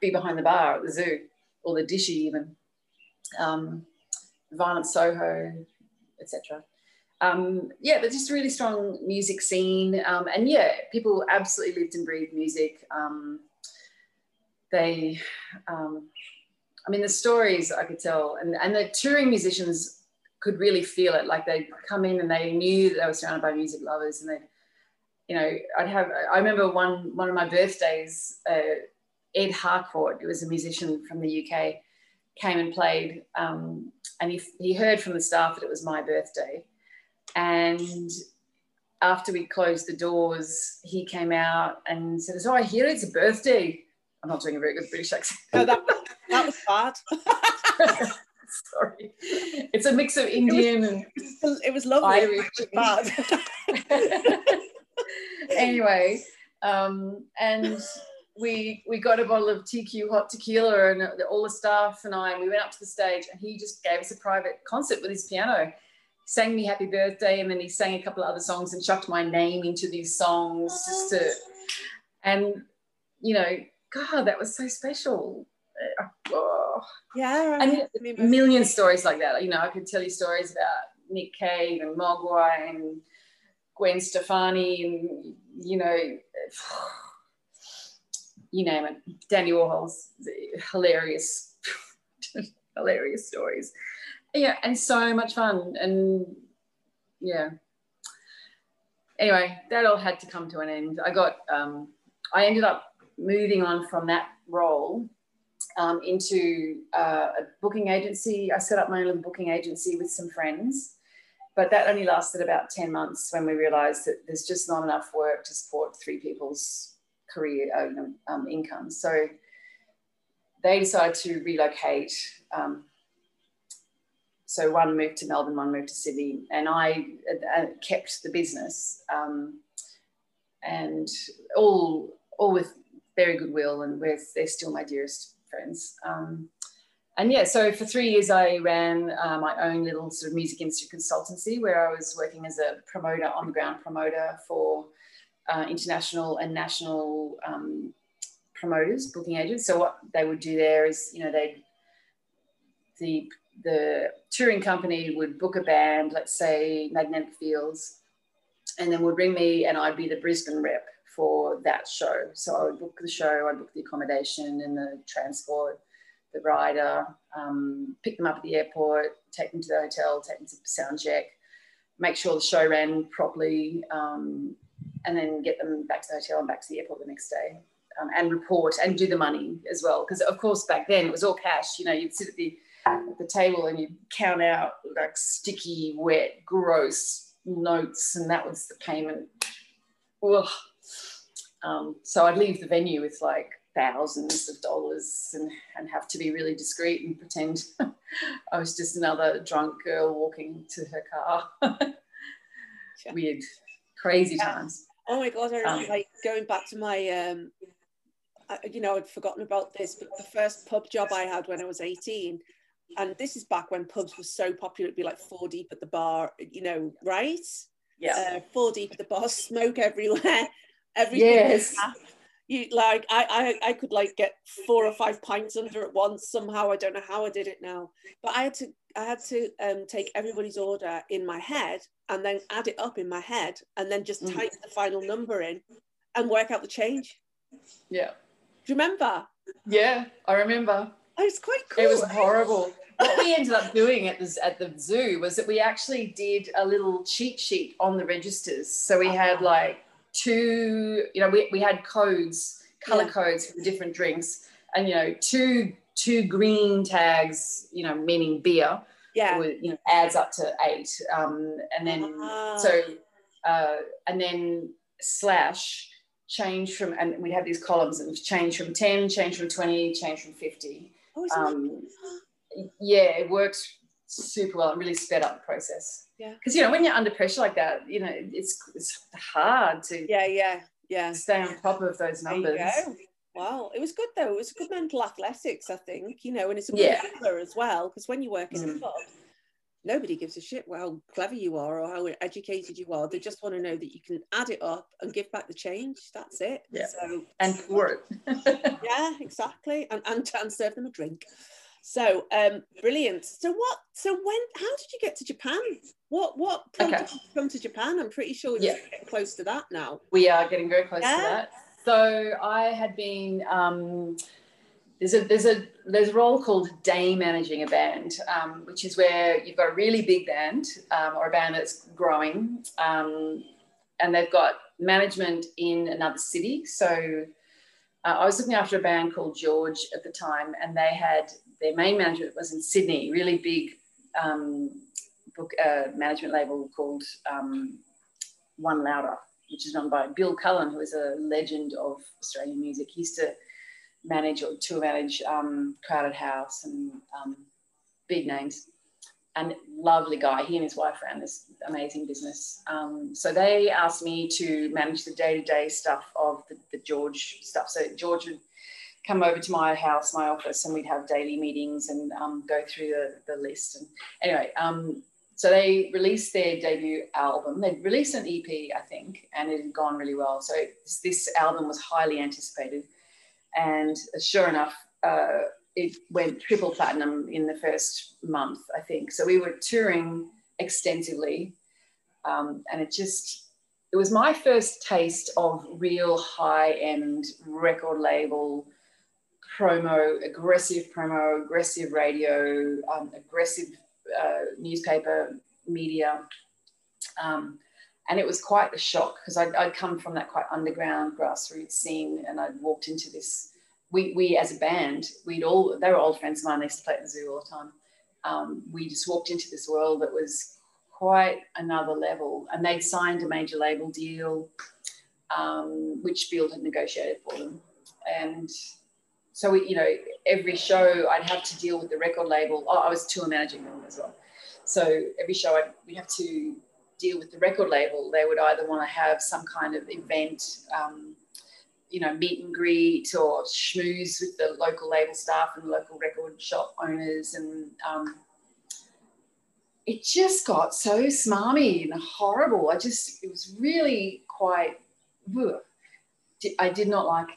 be behind the bar at the zoo, or the dishy even. Um, Violent Soho, etc. Um, yeah, but just a really strong music scene, um, and yeah, people absolutely lived and breathed music. Um, they, um, I mean, the stories I could tell, and and the touring musicians could really feel it. Like they'd come in and they knew that they were surrounded by music lovers, and they, you know, I'd have. I remember one one of my birthdays. Uh, Ed Harcourt, who was a musician from the UK, came and played, um, and he he heard from the staff that it was my birthday, and after we closed the doors, he came out and said, "Oh, I hear it's a birthday." I'm not doing a very good British accent. No, that, that was bad. Sorry. It's a mix of Indian it was, and it was lovely. Irish. Bad. anyway, um, and we we got a bottle of TQ hot tequila and all the staff and I, and we went up to the stage and he just gave us a private concert with his piano. sang me happy birthday and then he sang a couple of other songs and chucked my name into these songs just to, and you know, God, that was so special. Oh. Yeah, and a million stories like that. You know, I could tell you stories about Nick Cave and Mogwai and Gwen Stefani and you know, you name it. Dandy Warhol's hilarious, hilarious stories. Yeah, and so much fun. And yeah. Anyway, that all had to come to an end. I got, um, I ended up moving on from that role um, into uh, a booking agency. I set up my own little booking agency with some friends, but that only lasted about 10 months when we realized that there's just not enough work to support three people's career uh, um, income. So they decided to relocate. Um, so one moved to Melbourne, one moved to Sydney, and I uh, kept the business, um, and all all with very good will, and with they're still my dearest friends. Um, and yeah, so for three years, I ran uh, my own little sort of music industry consultancy where I was working as a promoter, on the ground promoter for uh, international and national um, promoters, booking agents. So what they would do there is, you know, they the the touring company would book a band, let's say Magnetic Fields, and then would bring me, and I'd be the Brisbane rep for that show. So I would book the show, I'd book the accommodation and the transport, the rider, um, pick them up at the airport, take them to the hotel, take them to sound check, make sure the show ran properly, um, and then get them back to the hotel and back to the airport the next day. Um, and report and do the money as well. Because of course back then it was all cash. You know, you'd sit at the at the table and you'd count out like sticky, wet, gross notes, and that was the payment. Ugh. Um, so I'd leave the venue with like thousands of dollars and, and have to be really discreet and pretend I was just another drunk girl walking to her car. Weird, crazy yeah. times. Oh my god! I um, like going back to my, um, I, you know, I'd forgotten about this, but the first pub job I had when I was eighteen, and this is back when pubs were so popular, it'd be like four deep at the bar, you know, right? Yeah. Uh, four deep at the bar, smoke everywhere everything yes. you like I, I I could like get four or five pints under at once somehow. I don't know how I did it now, but I had to I had to um, take everybody's order in my head and then add it up in my head and then just mm. type the final number in and work out the change. Yeah. Do you remember? Yeah, I remember. It was quite cool. It was horrible. what we ended up doing at the, at the zoo was that we actually did a little cheat sheet on the registers. So we had uh-huh. like two, you know, we, we had codes, color yeah. codes for the different drinks, and you know, two two green tags, you know, meaning beer. Yeah. Or, you know, adds up to eight. Um, and then ah. so uh, and then slash change from and we have these columns and change from 10, change from 20, change from 50. Oh, um, yeah, it works super well. It really sped up the process. Yeah. Because you know when you're under pressure like that, you know it's it's hard to yeah yeah yeah stay on top of those numbers. Wow, it was good though. It was good mental athletics, I think. You know, and it's a good yeah. as well because when you work in mm. a club, nobody gives a shit how clever you are or how educated you are. They just want to know that you can add it up and give back the change. That's it. Yeah. So and for it. yeah, exactly. And, and and serve them a drink. So um, brilliant. So what? So when? How did you get to Japan? What? What okay. you come to Japan? I'm pretty sure you're yeah. getting close to that now. We are getting very close yeah. to that. So I had been. Um, there's a there's a there's a role called day managing a band, um, which is where you've got a really big band um, or a band that's growing, um, and they've got management in another city. So uh, I was looking after a band called George at the time, and they had their main management was in Sydney, really big um, book uh, management label called um, One Louder, which is run by Bill Cullen, who is a legend of Australian music. He used to manage or tour manage um, Crowded House and um, big names. And lovely guy. He and his wife ran this amazing business. Um, so they asked me to manage the day-to-day stuff of the, the George stuff. So George would come over to my house, my office, and we'd have daily meetings and um, go through the, the list. And anyway, um, so they released their debut album. They'd released an EP, I think, and it had gone really well. So this, this album was highly anticipated. And sure enough, uh, it went triple platinum in the first month, I think. So we were touring extensively. Um, and it just, it was my first taste of real high end record label promo, aggressive promo, aggressive radio, um, aggressive uh, newspaper media. Um, and it was quite a shock because I'd, I'd, come from that quite underground grassroots scene and I'd walked into this. We, we as a band, we'd all, they were old friends of mine, they used to play at the zoo all the time. Um, we just walked into this world that was quite another level. And they'd signed a major label deal, um, which Bill had negotiated for them. And so we, you know, every show I'd have to deal with the record label. Oh, I was tour managing them as well. So every show I'd, we have to deal with the record label. They would either want to have some kind of event, um, you know, meet and greet or schmooze with the local label staff and local record shop owners. And um, it just got so smarmy and horrible. I just, it was really quite, ugh. I did not like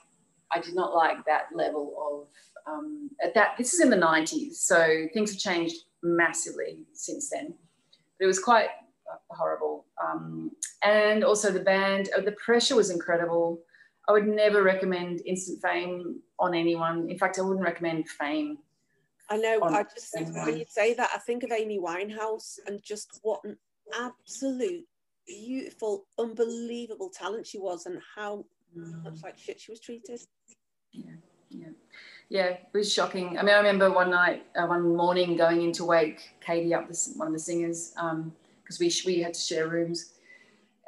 I did not like that level of um, at that. This is in the '90s, so things have changed massively since then. But it was quite horrible, um, and also the band. Uh, the pressure was incredible. I would never recommend instant fame on anyone. In fact, I wouldn't recommend fame. I know. I just when you say that, I think of Amy Winehouse and just what an absolute beautiful, unbelievable talent she was, and how. Much like shit she was treated. Yeah, yeah, yeah. It was shocking. I mean, I remember one night, uh, one morning, going in to wake Katie up, this, one of the singers, because um, we we had to share rooms,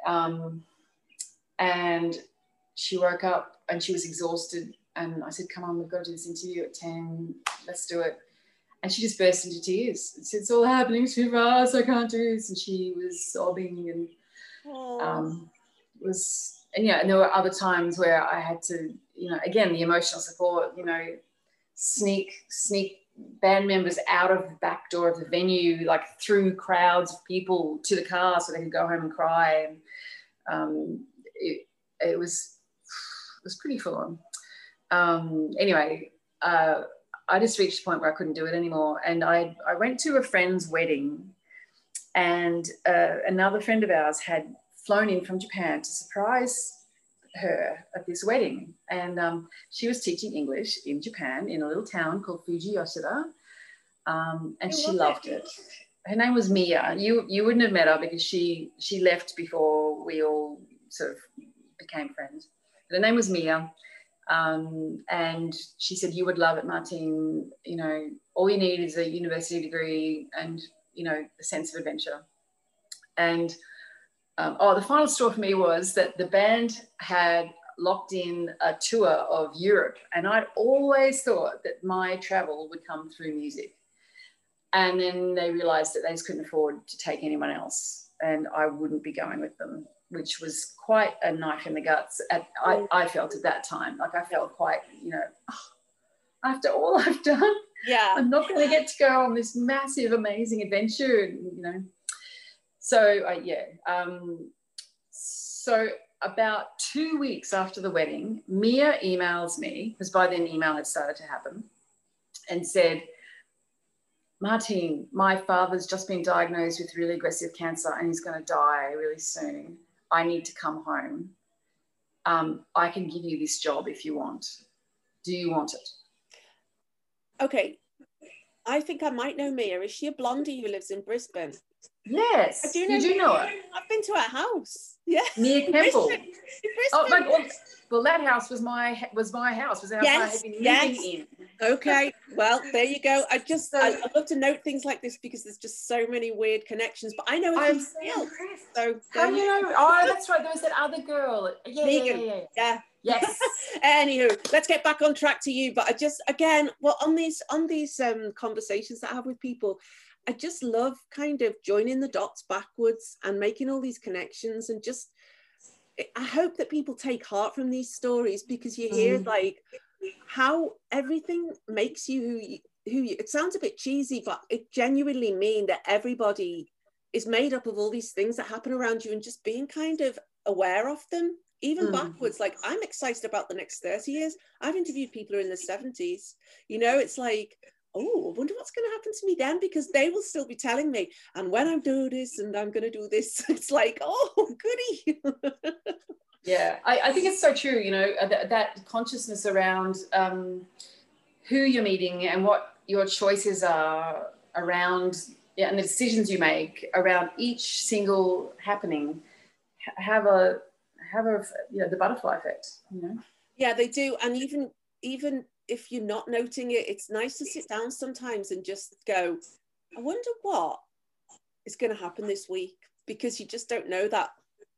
um, and she woke up and she was exhausted. And I said, "Come on, we've got to do this interview at ten. Let's do it." And she just burst into tears. It's, it's all happening too fast. I can't do this. And she was sobbing and um, was and yeah, and there were other times where I had to, you know, again, the emotional support, you know, sneak, sneak band members out of the back door of the venue, like through crowds of people to the car so they could go home and cry. And um, it, it was, it was pretty full on. Um, anyway, uh, I just reached a point where I couldn't do it anymore. And I, I went to a friend's wedding and uh, another friend of ours had flown in from Japan to surprise her at this wedding. And um, she was teaching English in Japan in a little town called Fuji Yoshida. Um, and she loved it. Her name was Mia. You you wouldn't have met her because she she left before we all sort of became friends. But her name was Mia. Um, and she said, You would love it, Martin. You know, all you need is a university degree and, you know, a sense of adventure. And um, oh, the final straw for me was that the band had locked in a tour of Europe, and I'd always thought that my travel would come through music. And then they realized that they just couldn't afford to take anyone else, and I wouldn't be going with them, which was quite a knife in the guts. At, I, I felt at that time, like I felt quite, you know, oh, after all I've done. Yeah. I'm not going to get to go on this massive, amazing adventure, you know. So, uh, yeah. Um, so, about two weeks after the wedding, Mia emails me, because by then email had started to happen, and said, Martine, my father's just been diagnosed with really aggressive cancer and he's going to die really soon. I need to come home. Um, I can give you this job if you want. Do you want it? Okay. I think I might know Mia. Is she a blondie who lives in Brisbane? Yes. I do know you do know her. I've been to her house. Yeah. In Camp Hill. Brisbane. Oh, like, well, well, that house was my was my house. Was the house I Yes, had been living yes. in. Okay, well, there you go. I just, So- I, I love to note things like this because there's just so many weird connections. But I know I'm so impressed. So, How do you- you know? Oh, that's right. There was that other girl. Yeah, yeah, yeah, yeah. yeah. Yes. Anywho, let's get back on track to you. But I just, again, well, on these, on these um, conversations that I have with people, I just love kind of joining the dots backwards and making all these connections and just. I hope that people take heart from these stories because you hear Mm. like how everything makes you who you, who you, it sounds a bit cheesy, but it genuinely mean that everybody is made up of all these things that happen around you and just being kind of aware of them, even Mm. backwards. Like I'm excited about the next 30 years. I've interviewed people who are in the 70s. You know, it's like, oh, I wonder what's going to happen to me then because they will still be telling me. And when I'm doing this and I'm going to do this, it's like, oh, goody. Yeah, I, I think it's so true. You know uh, that, that consciousness around um, who you're meeting and what your choices are around, yeah, and the decisions you make around each single happening have a have a you know the butterfly effect. You know. Yeah, they do. And even even if you're not noting it, it's nice to sit down sometimes and just go, I wonder what is going to happen this week because you just don't know that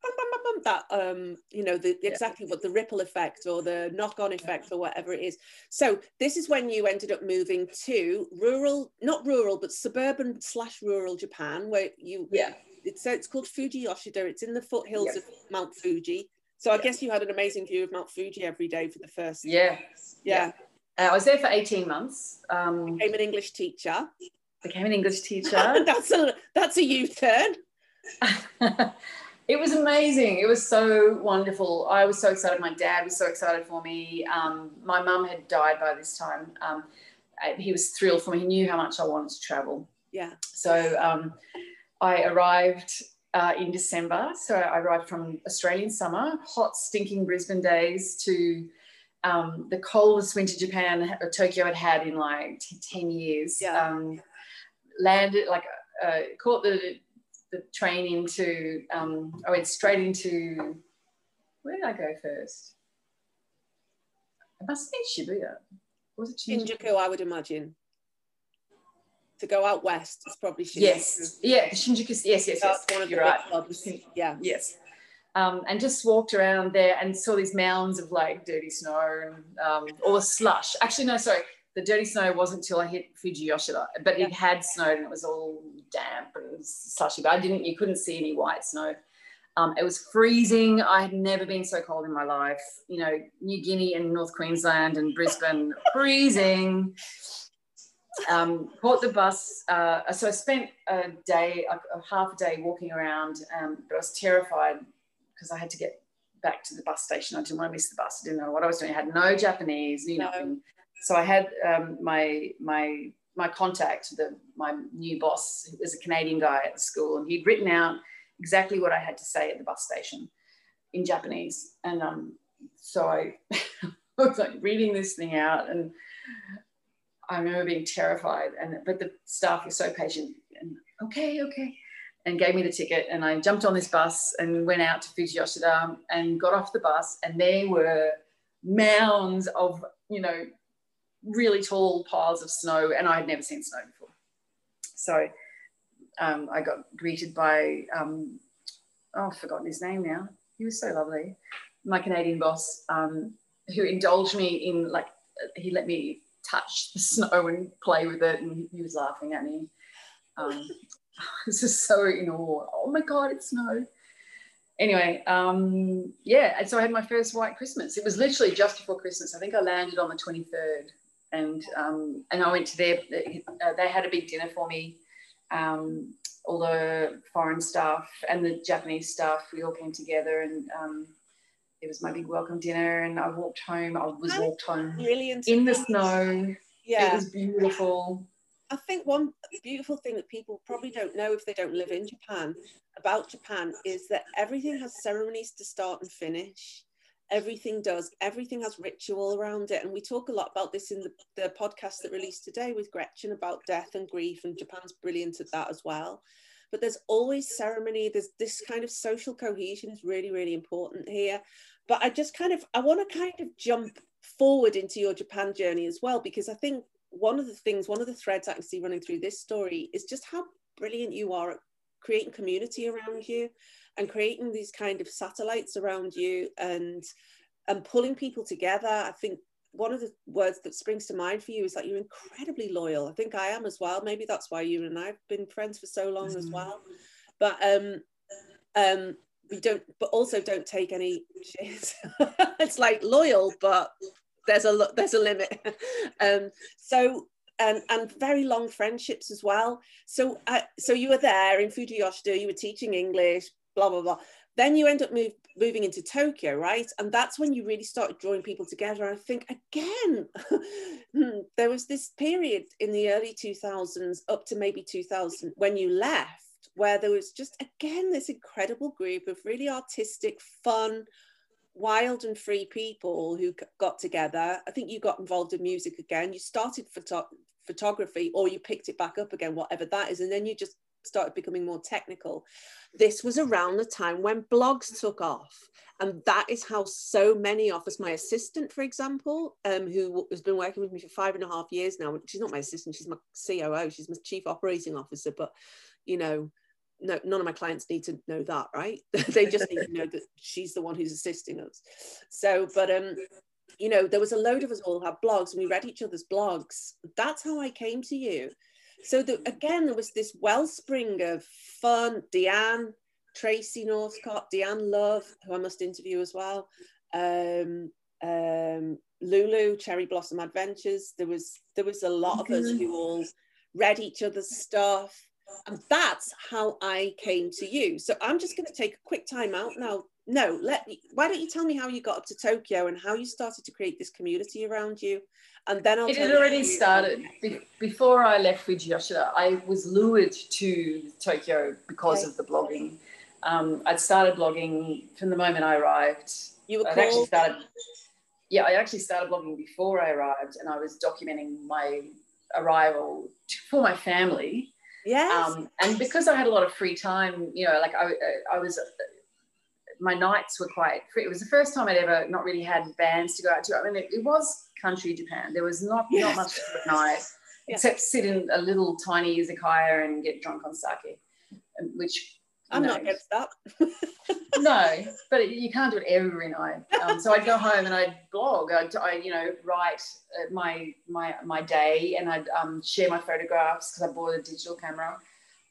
bum, bum, bum, that um you know the exactly what the ripple effect or the knock-on effect or whatever it is so this is when you ended up moving to rural not rural but suburban slash rural japan where you Yeah. it's it's called fuji yoshida it's in the foothills Yeah. of mount fuji so i Yeah. guess you had an amazing view of mount fuji every day for the first Yeah. yeah, Uh, I was there for 18 months. Um, became an english teacher became an English teacher. that's a that's a u-turn it was amazing. It was so wonderful. I was so excited. My dad was so excited for me. Um, my mum had died by this time. Um, I- he was thrilled for me. He knew how much I wanted to travel. yeah So um, I arrived uh, in December. So I arrived from Australian summer, hot, stinking Brisbane days, to um, the coldest winter Japan or Tokyo had had in like t- 10 years. Yeah. Um, landed, like, uh, caught the, the train into, um, I went straight into, where did I go first? It must have been Shibuya. Was it Shinjuku? shinjuku i would imagine to go out west it's probably shinjuku Yes. Yeah, Shinjuku. Yes, yes, yes. That's one of the You're big right. clubs. Yeah. Yes. Um, and just walked around there and saw these mounds of like dirty snow and um, all the slush. Actually, no, sorry. The dirty snow wasn't until I hit Fuji Yoshida, but Yeah. it had snowed and it was all damp and slushy. But I didn't, you couldn't see any white snow. Um, it was freezing. I had never been so cold in my life. You know, New Guinea and North Queensland and Brisbane, freezing. Um, caught the bus. Uh, so I spent a day, a, a half a day walking around, um, but I was terrified because I had to get back to the bus station. I didn't want to miss the bus. I didn't know what I was doing. I had no Japanese, knew No. nothing. So I had um, my my my contact, the my new boss, who was a Canadian guy at the school, and he'd written out exactly what I had to say at the bus station in Japanese. And um, so I was like reading this thing out, and I remember being terrified. And but the staff were so patient and okay, okay, and gave me the ticket. And I jumped on this bus and went out to Fujiyoshida and got off the bus, and there were mounds of you know really tall piles of snow, and I had never seen snow before. So um, I got greeted by um, oh, I've forgotten his name now. He was so lovely. My Canadian boss, um, who indulged me in like he let me touch the snow and play with it, and he was laughing at me. Um, I was just so in awe. Oh my god, it's snow. Anyway, um, yeah, and so I had my first white Christmas. It was literally just before Christmas. I think I landed on the 23rd and um, and I went to their. Uh, they had a big dinner for me. Um, all the foreign staff and the Japanese staff, we all came together and um, it was my big welcome dinner. And I walked home. I was walked home Brilliant. in the snow. Yeah. It was beautiful. I think one beautiful thing that people probably don't know if they don't live in Japan about Japan is that everything has ceremonies to start and finish. Everything does, everything has ritual around it. And we talk a lot about this in the, the podcast that released today with Gretchen about death and grief, and Japan's brilliant at that as well. But there's always ceremony, there's this kind of social cohesion is really, really important here. But I just kind of I want to kind of jump forward into your Japan journey as well, because I think one of the things, one of the threads I can see running through this story is just how brilliant you are at creating community around you and creating these kind of satellites around you and and pulling people together. I think one of the words that springs to mind for you is that you're incredibly loyal. I think I am as well. Maybe that's why you and I've been friends for so long mm-hmm. as well. But um um we don't but also don't take any shit. it's like loyal, but there's a there's a limit. um, so and and very long friendships as well. So uh, so you were there in Fuji Yoshida, you were teaching English, blah blah blah. Then you end up move, moving into Tokyo, right? And that's when you really started drawing people together. And I think again, hmm, there was this period in the early 2000s up to maybe 2000 when you left, where there was just again this incredible group of really artistic, fun, wild and free people who got together. I think you got involved in music again. You started photo- photography or you picked it back up again, whatever that is. And then you just started becoming more technical. This was around the time when blogs took off. And that is how so many of us, my assistant, for example, um, who has been working with me for five and a half years now, she's not my assistant, she's my COO, she's my chief operating officer, but you know, no, none of my clients need to know that, right? they just need to know that she's the one who's assisting us. So, but um, you know, there was a load of us all had blogs and we read each other's blogs. That's how I came to you. So the, again, there was this wellspring of fun. Deanne, Tracy Northcott, Deanne Love, who I must interview as well. Um, um, Lulu, Cherry Blossom Adventures. There was there was a lot of us who all read each other's stuff and that's how I came to you. So I'm just going to take a quick time out now. No, let me, why don't you tell me how you got up to Tokyo and how you started to create this community around you? And then I'll It had already started. Be- before I left Fuji Yoshida, I was lured to Tokyo because okay. of the blogging. Um, I'd started blogging from the moment I arrived. You were I'd actually started, yeah, I actually started blogging before I arrived and I was documenting my arrival for my family Yes. Um, and because I had a lot of free time, you know, like I, I was, my nights were quite free. It was the first time I'd ever not really had bands to go out to. I mean, it, it was country Japan. There was not yes. not much to do at night, yeah. except sit in a little tiny izakaya and get drunk on sake, which I'm not against that. no, but you can't do it every night. Um, so I'd go home and I'd blog. I'd, I, you know, write uh, my my my day, and I'd um, share my photographs because I bought a digital camera.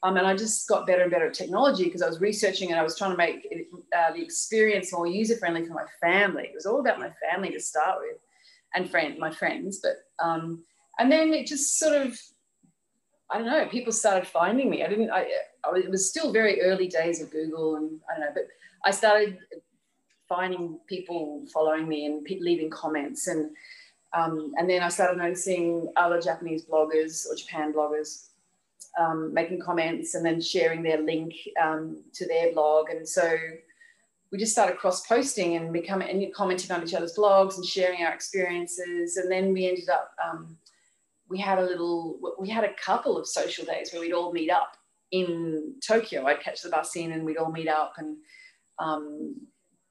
Um, and I just got better and better at technology because I was researching and I was trying to make it, uh, the experience more user friendly for my family. It was all about my family to start with, and friend my friends. But um, and then it just sort of I don't know, people started finding me. I didn't, I, it was still very early days of Google and I don't know, but I started finding people following me and leaving comments. And, um, and then I started noticing other Japanese bloggers or Japan bloggers um, making comments and then sharing their link um, to their blog. And so we just started cross posting and becoming and commenting on each other's blogs and sharing our experiences. And then we ended up, um, we had a little, we had a couple of social days where we'd all meet up in Tokyo. I'd catch the bus in and we'd all meet up. And, um,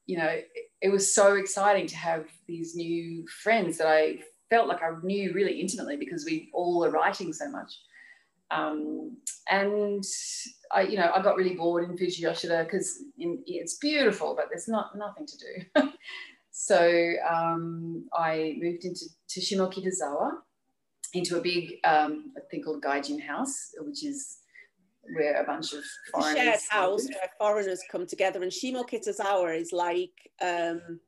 you know, it, it, was so exciting to have these new friends that I felt like I knew really intimately because we all were writing so much. Um, and I, you know, I got really bored in Fuji Yoshida because it's beautiful, but there's not nothing to do. so um, I moved into to Shimokitazawa, into a big um, thing called Gaijin House, which is where a bunch of foreigners shared house where foreigners come together. And Shimokitazawa is like, um,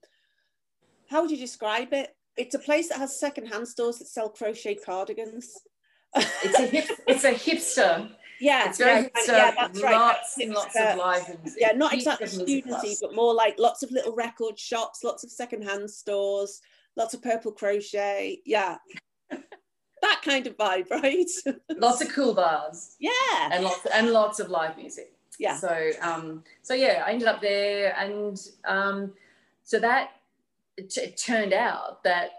how would you describe it? it's a place that has secondhand stores that sell crochet cardigans. it's a hip, it's a hipster. Yeah, it's very yeah, hipster. yeah, that's right. Lots That's and lots of live and yeah, not exactly music studenty, but more like lots of little record shops, lots of secondhand stores, lots of purple crochet. Yeah, that kind of vibe, right? lots of cool bars yeah, and lots and lots of live music. yeah, So um, so yeah, I ended up there, and um, so that it, it turned out that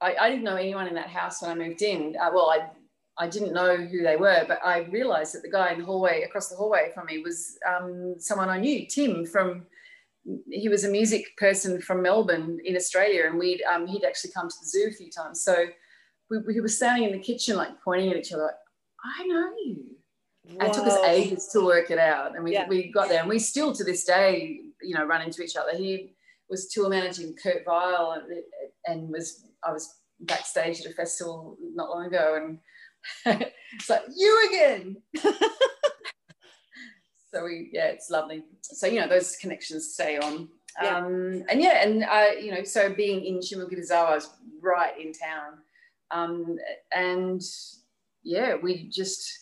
I, I didn't know anyone in that house when I moved in. Uh, well, I I didn't know who they were, but I realised that the guy in the hallway across the hallway from me was um, someone I knew, Tim from. He was a music person from Melbourne in Australia, and we'd um, he'd actually come to the zoo a few times. So we, we were standing in the kitchen, like pointing at each other, like, "I know you." And it took us ages to work it out. And we, Yeah. we got there and we still to this day, you know, run into each other. He was tour managing Kurt Vile and, and was, I was backstage at a festival not long ago and it's like, you again. so we, yeah, it's lovely. So, you know, those connections stay on. Yeah. Um, and yeah, and I, you know, so being in Shimokitazawa, I was right in town. Um, and yeah, we just,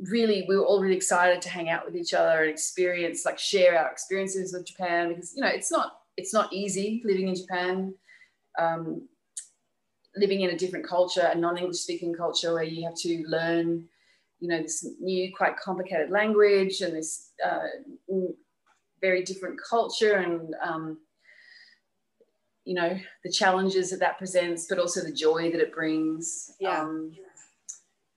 really we were all really excited to hang out with each other and experience like share our experiences of japan because you know it's not it's not easy living in japan. Um, living in a different culture a non-english speaking culture where you have to learn you know this new quite complicated language and this uh, very different culture and um, you know the challenges that that presents but also the joy that it brings Yeah. um,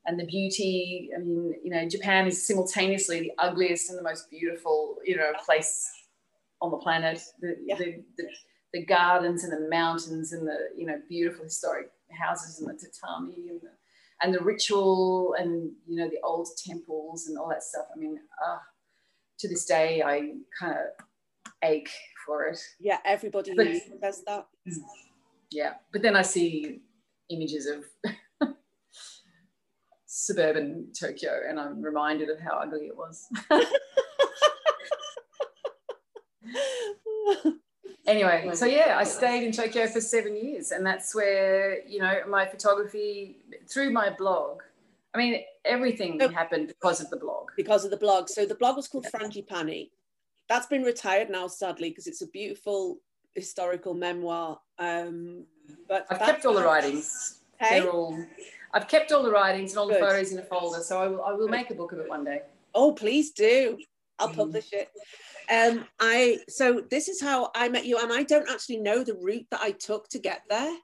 and the beauty. I mean, you know, Japan is simultaneously the ugliest and the most beautiful, you know, place on the planet. The, Yeah. the, the, the gardens and the mountains and the, you know, beautiful historic houses and the tatami and the, and the ritual and, you know, the old temples and all that stuff. I mean, uh, to this day, I kind of ache for it. yeah. Everybody But- says that. Yeah. But then I see images of suburban Tokyo and I'm reminded of how ugly it was. anyway, so yeah, I stayed in Tokyo for seven years, and that's where you know my photography through my blog. I mean, everything Oh. happened because of the blog. because of the blog. So the blog was called Frangipani. That's been retired now, sadly, because it's a beautiful historical memoir. Um, but I've kept all the writings. Hey? They're all. I've kept all the writings and all the photos in a folder, so I will, I will make a book of it one day. Oh, please do. I'll Mm. publish it. Um, I so this is how I met you, and I don't actually know the route that I took to get there.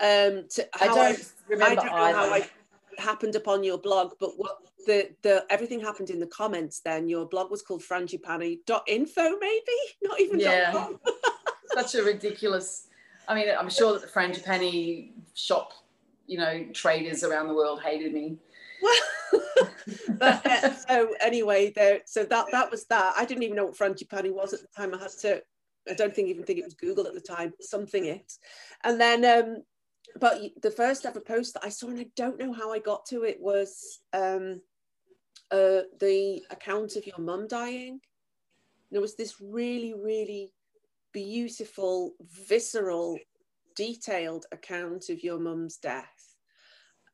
Um, to I don't I remember don't know either. how I happened upon your blog, but what the the everything happened in the comments. Then your blog was called frangipani.info, maybe not even Yeah. such a ridiculous. I mean, I'm sure that the Frangipani shop, you know, traders around the world hated me. but uh, so anyway, there. So that that was that. I didn't even know what frangipani was at the time. I had to. I don't think even think it was Google at the time. Something it, and then. um but the first ever post that I saw, and I don't know how I got to it, was um, uh, the account of your mum dying. And it was this really, really beautiful, visceral, detailed account of your mum's death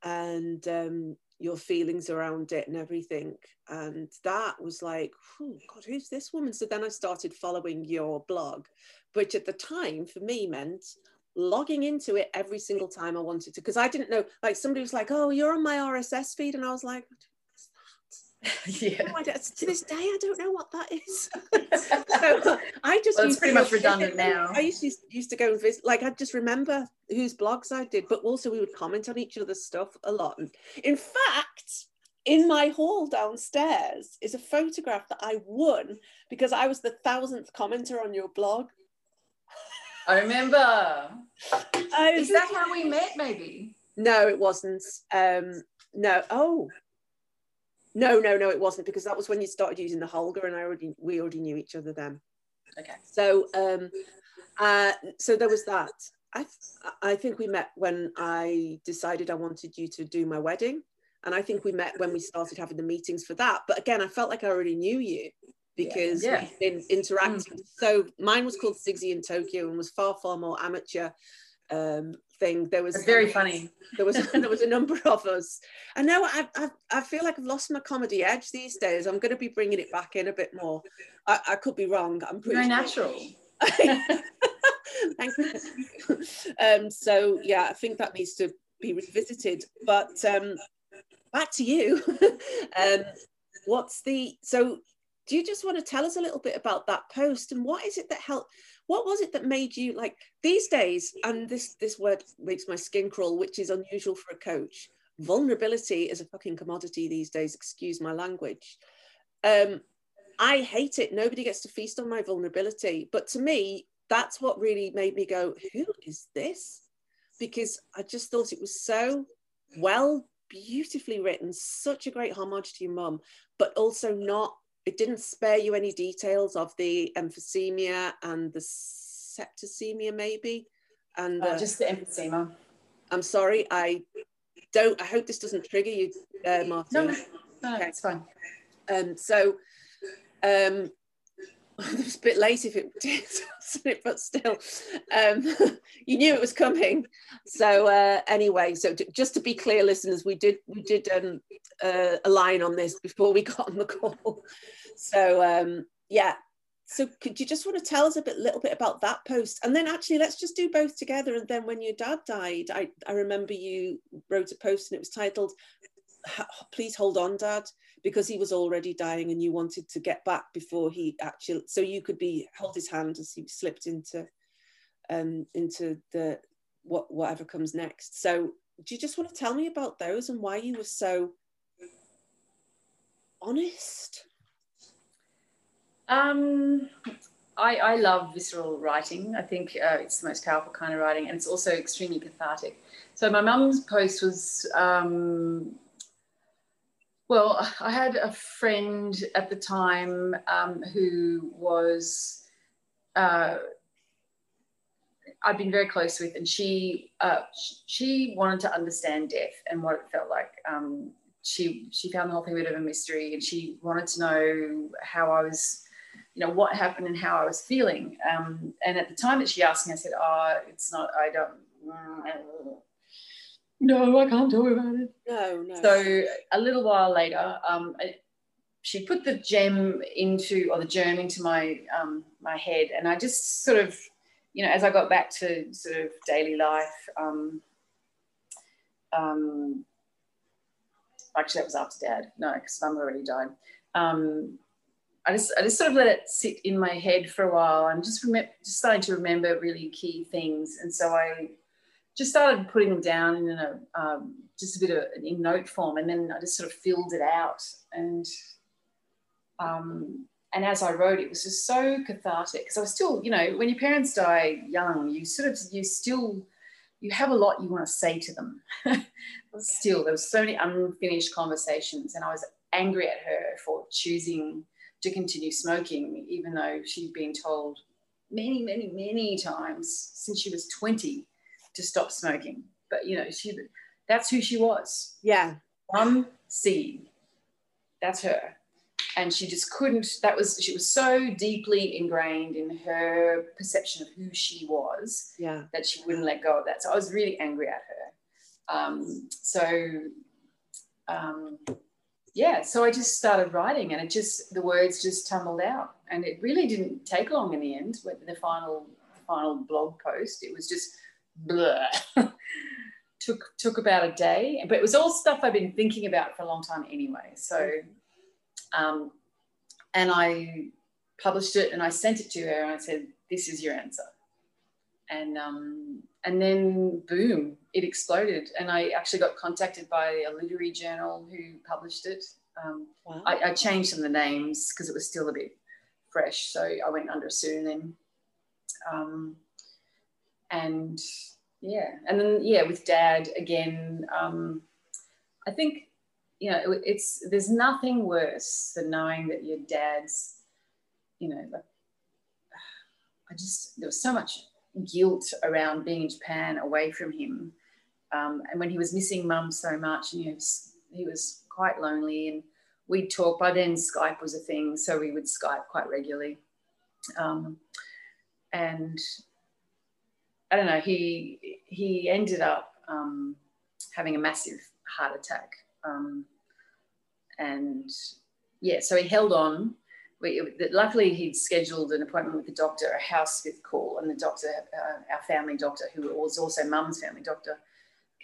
and um, your feelings around it and everything. And that was like, God, who's this woman? So then I started following your blog, which at the time for me meant logging into it every single time I wanted to. Because I didn't know, like somebody was like, oh, you're on my RSS feed. And I was like, yeah. to this day, I don't know what that is. so I just Well, it's pretty much redundant now. I used to used to go and visit, like I just remember whose blogs I did, but also we would comment on each other's stuff a lot. And in fact, in my hall downstairs is a photograph that I won because I was the thousandth commenter on your blog. I remember. I Is that how we met? Maybe. No, it wasn't. Um, no. Oh. No, no, no, it wasn't because that was when you started using the Holga, and I already we already knew each other then. Okay. So, um, uh, so there was that. I, I think we met when I decided I wanted you to do my wedding, and I think we met when we started having the meetings for that. But again, I felt like I already knew you. Because Yeah. we've been interacting. So mine was called Sigsy in Tokyo and was far far more amateur um, thing. There was It's very funny. there was there was a number of us. I know I, I I feel like I've lost my comedy edge these days. I'm going to be bringing it back in a bit more. I, I could be wrong. I'm pretty Very sure- natural. Thank you. Um, so yeah, I think that needs to be revisited. But um, back to you. um, what's the so? Do you just want to tell us a little bit about that post and what is it that helped? What was it that made you like these days? And this this word makes my skin crawl, which is unusual for a coach. Vulnerability is a fucking commodity these days. Excuse my language. Um, I hate it. Nobody gets to feast on my vulnerability. But to me, that's what really made me go, who is this? Because I just thought it was so well, beautifully written, such a great homage to your mum, but also not, it didn't spare you any details of the emphysema and the septicemia, maybe. And Uh, uh, just the emphysema. I'm sorry, I don't, I hope this doesn't trigger you, uh, Martin. No, no, no, Okay. it's fine. Um, so um, it was a bit late if it did, but still, um, you knew it was coming. So uh, anyway, so just to be clear, listeners, we did we did um, uh, a line on this before we got on the call. So um, yeah. So could you just want to tell us a bit, little bit about that post, and then actually let's just do both together. And then when your dad died, I I remember you wrote a post and it was titled "Please hold on, Dad." Because he was already dying and you wanted to get back before he actually so you could be hold his hand as he slipped into um into the what whatever comes next so do you just want to tell me about those and why you were so honest Um, I, I love visceral writing. I think uh, it's the most powerful kind of writing, and it's also extremely cathartic. So my mum's post was, um, well, I had a friend at the time um, who was, uh, I'd been very close with, and she uh, she wanted to understand death and what it felt like. Um, she she found the whole thing a bit of a mystery, and she wanted to know how I was you know what happened and how I was feeling. Um, and at the time that she asked me, I said, "Oh, it's not. I don't. No, I can't talk about it." no no So a little while later, um, I- she put the gem into or the germ into my um, my head, and I just sort of, you know, as I got back to sort of daily life. Um, um, actually, that was after Dad. No, because Mum already died. Um, I just I just sort of let it sit in my head for a while. and just remember, just starting to remember really key things, and so I just started putting them down in a um, just a bit of in note form, and then I just sort of filled it out. And um, and as I wrote, it was just so cathartic because I was still, you know, when your parents die young, you sort of you still you have a lot you want to say to them. Still, there was so many unfinished conversations, and I was angry at her for choosing to continue smoking, even though she'd been told many, many, many times since she was 20 to stop smoking. But you know, she that's who she was. yeah One scene. That's her. And she just couldn't, that was she was so deeply ingrained in her perception of who she was yeah that she wouldn't let go of that. So I was really angry at her. Um, so um, yeah, so I just started writing, and it just the words just tumbled out, and it really didn't take long in the end. With the final the final blog post, it was just. took took about a day, but it was all stuff I've been thinking about for a long time anyway. So, um, and I published it, and I sent it to her, and I said, "This is your answer." And um, and then boom, it exploded, and I actually got contacted by a literary journal who published it. Um, wow. I, I changed some of the names because it was still a bit fresh, so I went under a pseudonym. Um, and yeah, and then yeah, with Dad again. Um, I think you know it- it's there's nothing worse than knowing that your dad's, you know, like I just there was so much guilt around being in Japan away from him, um, and when he was missing Mum so much, and he was he was quite lonely and we'd talk. By then, Skype was a thing, so we would Skype quite regularly. Um, and I don't know. He he ended up um, having a massive heart attack, um, and yeah, so he held on. We, luckily, he'd scheduled an appointment with the doctor, a house with call, and the doctor, uh, our family doctor, who was also mum's family doctor,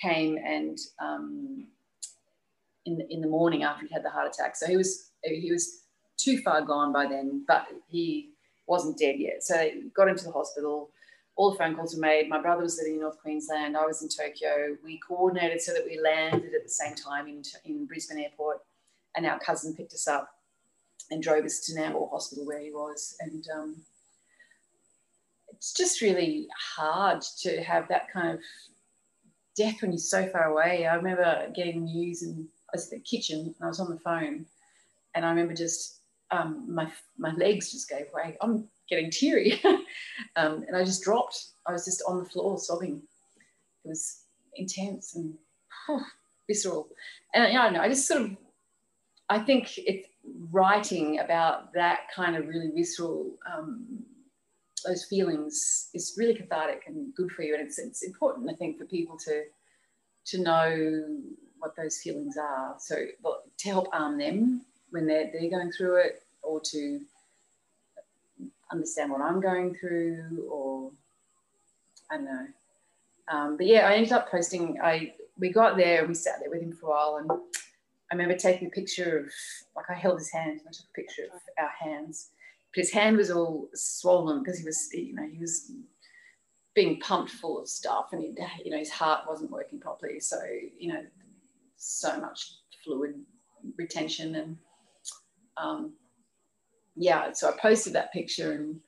came and um, in the, in the morning after he had the heart attack. So he was he was too far gone by then, but he wasn't dead yet. So got into the hospital. All the phone calls were made. My brother was living in North Queensland. I was in Tokyo. We coordinated so that we landed at the same time in, in Brisbane Airport, and our cousin picked us up and drove us to Nambour Hospital where he was. And um, it's just really hard to have that kind of death when you're so far away. I remember getting news and I was in the kitchen and I was on the phone, and I remember just um, my my legs just gave way. I'm getting teary, um, and I just dropped. I was just on the floor sobbing. It was intense and oh, visceral, and you know, I just sort of, I think it's writing about that kind of really visceral. Um, those feelings is really cathartic and good for you, and it's, it's important, I think, for people to to know what those feelings are. So to help arm them when they're, they're going through it or to understand what I'm going through or I don't know. Um, but yeah, I ended up posting, I, we got there and we sat there with him for a while and I remember taking a picture of, like I held his hand and I took a picture of our hands. But his hand was all swollen because he was, you know, he was being pumped full of stuff and he, you know, his heart wasn't working properly. So, you know, so much fluid retention and um, yeah, so I posted that picture and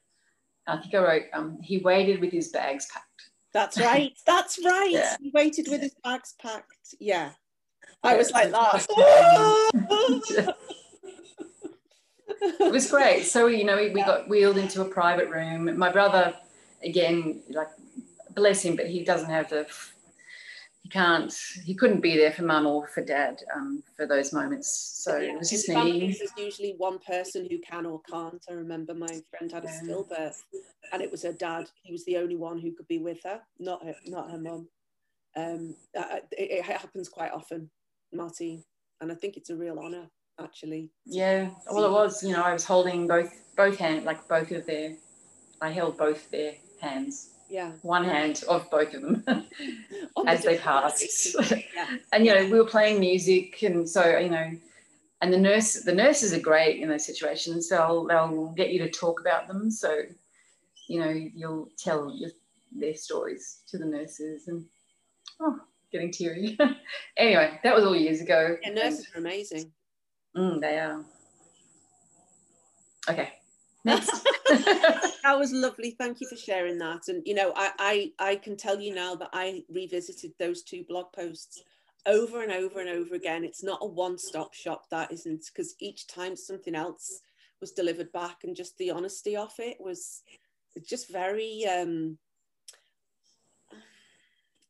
I think I wrote, um, he waited with his bags packed. That's right. That's right. Yeah. He waited with his bags packed. Yeah. I was like that. it was great. So, you know, we, we got wheeled into a private room. My brother, again, like, bless him, but he doesn't have the he can't he couldn't be there for mum or for dad um, for those moments. So yeah, it was just me. there's usually one person who can or can't. I remember my friend had a yeah. stillbirth and it was her dad. He was the only one who could be with her not her not her mum. Um, it, it, happens quite often marty and i think it's a real honor actually yeah well it was you know i was holding both both hands like both of their i held both their hands yeah. one hand of both of them as the they passed. yeah. and you know we were playing music and so you know and the nurse the nurses are great in those situations. They'll they'll get you to talk about them. So you know you'll tell your, their stories to the nurses and oh getting teary. Anyway that was all years ago. And nurses are amazing. Mm, they are. Okay that was lovely. Thank you for sharing that. And you know, I, I I can tell you now that I revisited those two blog posts over and over and over again. It's not a one-stop shop, that isn't, because each time something else was delivered back, and just the honesty of it was just very um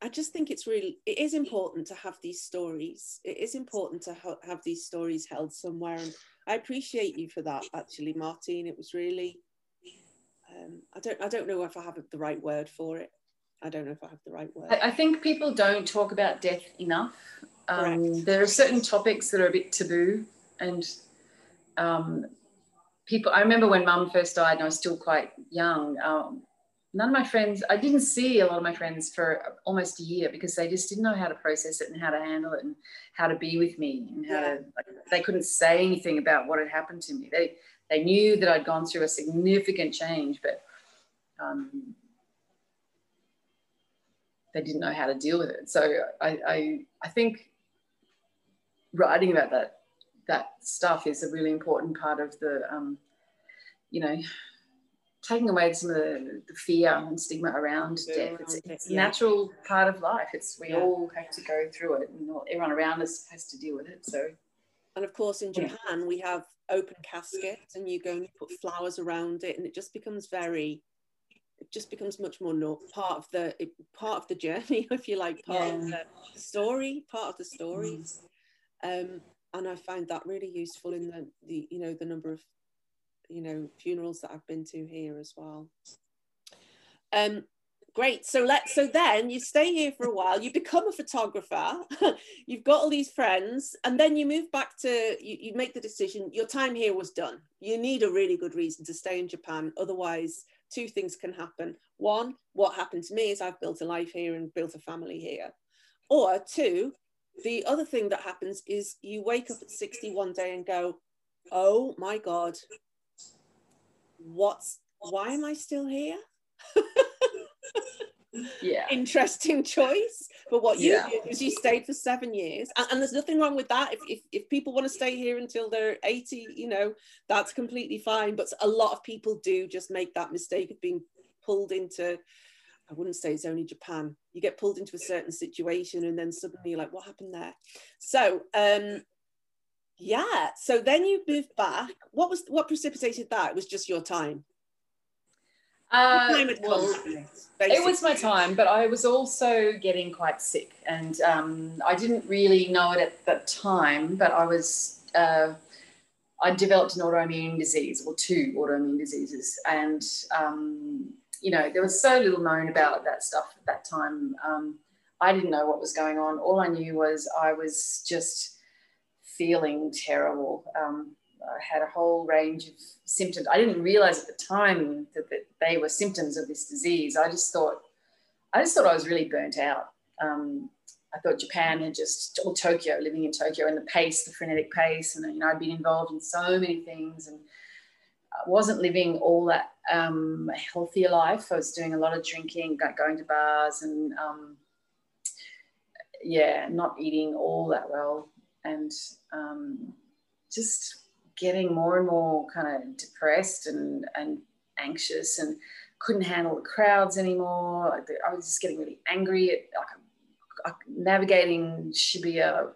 I just think it's really it is important to have these stories. It is important to ha- have these stories held somewhere, and I appreciate you for that. Actually, Martine, it was really. Um, I don't. I don't know if I have the right word for it. I don't know if I have the right word. I, I think people don't talk about death enough. Um, there are certain topics that are a bit taboo, and um, people. I remember when Mum first died, and I was still quite young. None of my friends, I didn't see a lot of my friends for almost a year because they just didn't know how to process it and how to handle it and how to be with me and how yeah. to, like, they couldn't say anything about what had happened to me. They, they knew that I'd gone through a significant change, but um, they didn't know how to deal with it. So I, I, I think writing about that, that stuff is a really important part of the, um, you know, taking away some of the, the fear and stigma around yeah, death. It's, it's yeah. a natural part of life. It's we yeah. all have to go through it, and everyone around us has to deal with it. So, and of course, in Japan, we have open caskets, and you go and you put flowers around it, and it just becomes very. It just becomes much more no, part of the part of the journey, if you like, part of the story, part of the stories. Mm. Um, and I find that really useful in the, the you know the number of you know funerals that I've been to here as well. Um, great. So let so then you stay here for a while. You become a photographer. You've got all these friends, and then you move back to you, you make the decision. Your time here was done. You need a really good reason to stay in Japan. Otherwise, two things can happen. One, what happened to me is I've built a life here and built a family here. Or two, the other thing that happens is you wake up at 60 one day and go, oh my God, what's why am I still here? yeah. Interesting choice. But what you Yeah. did was you stayed for seven years. And, and there's nothing wrong with that. If, if, if people want to stay here until they're 80, you know, that's completely fine. But a lot of people do just make that mistake of being pulled into, I wouldn't say it's only Japan. You get pulled into a certain situation and then suddenly you're like, what happened there? So, um, yeah. So then you moved back. What was what precipitated that? It was just your time. Uh, Time had come, well, it was my time, but I was also getting quite sick, and um, I didn't really know it at that time. But I was, uh, I developed an autoimmune disease, or two autoimmune diseases, and um, you know there was so little known about that stuff at that time. Um, I didn't know what was going on. All I knew was I was just feeling terrible. Um, I had a whole range of symptoms. I didn't realize at the time that, that they were symptoms of this disease. I just thought, I just thought I was really burnt out. Um, I thought Japan had just, or Tokyo, living in Tokyo, and the pace, the frenetic pace, and you know, I'd been involved in so many things, and I wasn't living all that um, healthier life. I was doing a lot of drinking, go- going to bars, and um, yeah, not eating all that well, and um, just getting more and more kind of depressed and and anxious and couldn't handle the crowds anymore. I was just getting really angry at like, navigating Shibuya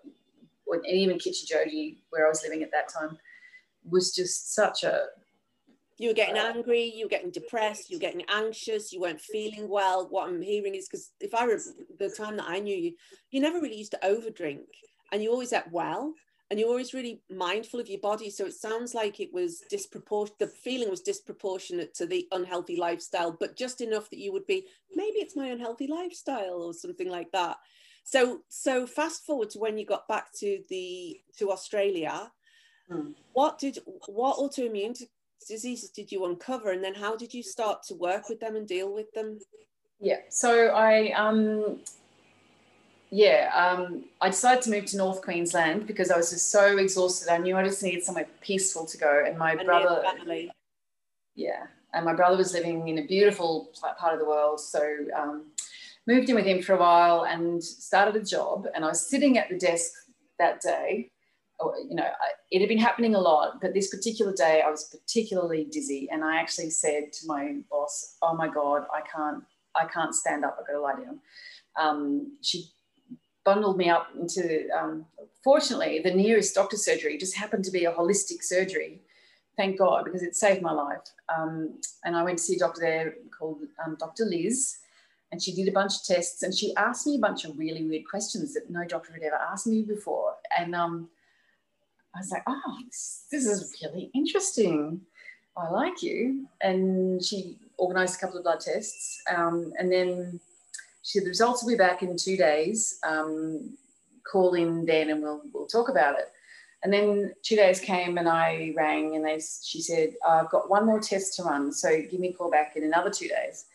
or and even Kichijoji, where I was living at that time, was just such a you were getting angry, you were getting depressed, you were getting anxious, you weren't feeling well. What I'm hearing is because if I remember the time that I knew you, you never really used to overdrink and you always ate well and you're always really mindful of your body. So it sounds like it was disproportionate, the feeling was disproportionate to the unhealthy lifestyle, but just enough that you would be, maybe it's my unhealthy lifestyle or something like that. So, so fast forward to when you got back to the, to Australia, Hmm. what did, what autoimmune diseases did you uncover and then how did you start to work with them and deal with them Yeah. So I um yeah, um, I decided to move to North Queensland because I was just so exhausted. I knew I just needed somewhere peaceful to go. And my and brother, yeah, and my brother was living in a beautiful part of the world. So um, moved in with him for a while and started a job. And I was sitting at the desk that day. You know, it had been happening a lot, but this particular day I was particularly dizzy. And I actually said to my boss, "Oh my God, I can't, I can't stand up. I've got to lie down." Um, she bundled me up into. Um, fortunately, the nearest doctor surgery just happened to be a holistic surgery. Thank God, because it saved my life. Um, and I went to see a doctor there called um, Dr. Liz, and she did a bunch of tests and she asked me a bunch of really weird questions that no doctor had ever asked me before. And um, I was like, oh, this, this is really interesting. I like you. And she organized a couple of blood tests. Um, and then she said, the results will be back in two days. Um, call in then and we'll, we'll talk about it. And then two days came and I rang and they, she said, I've got one more test to run. So give me a call back in another two days.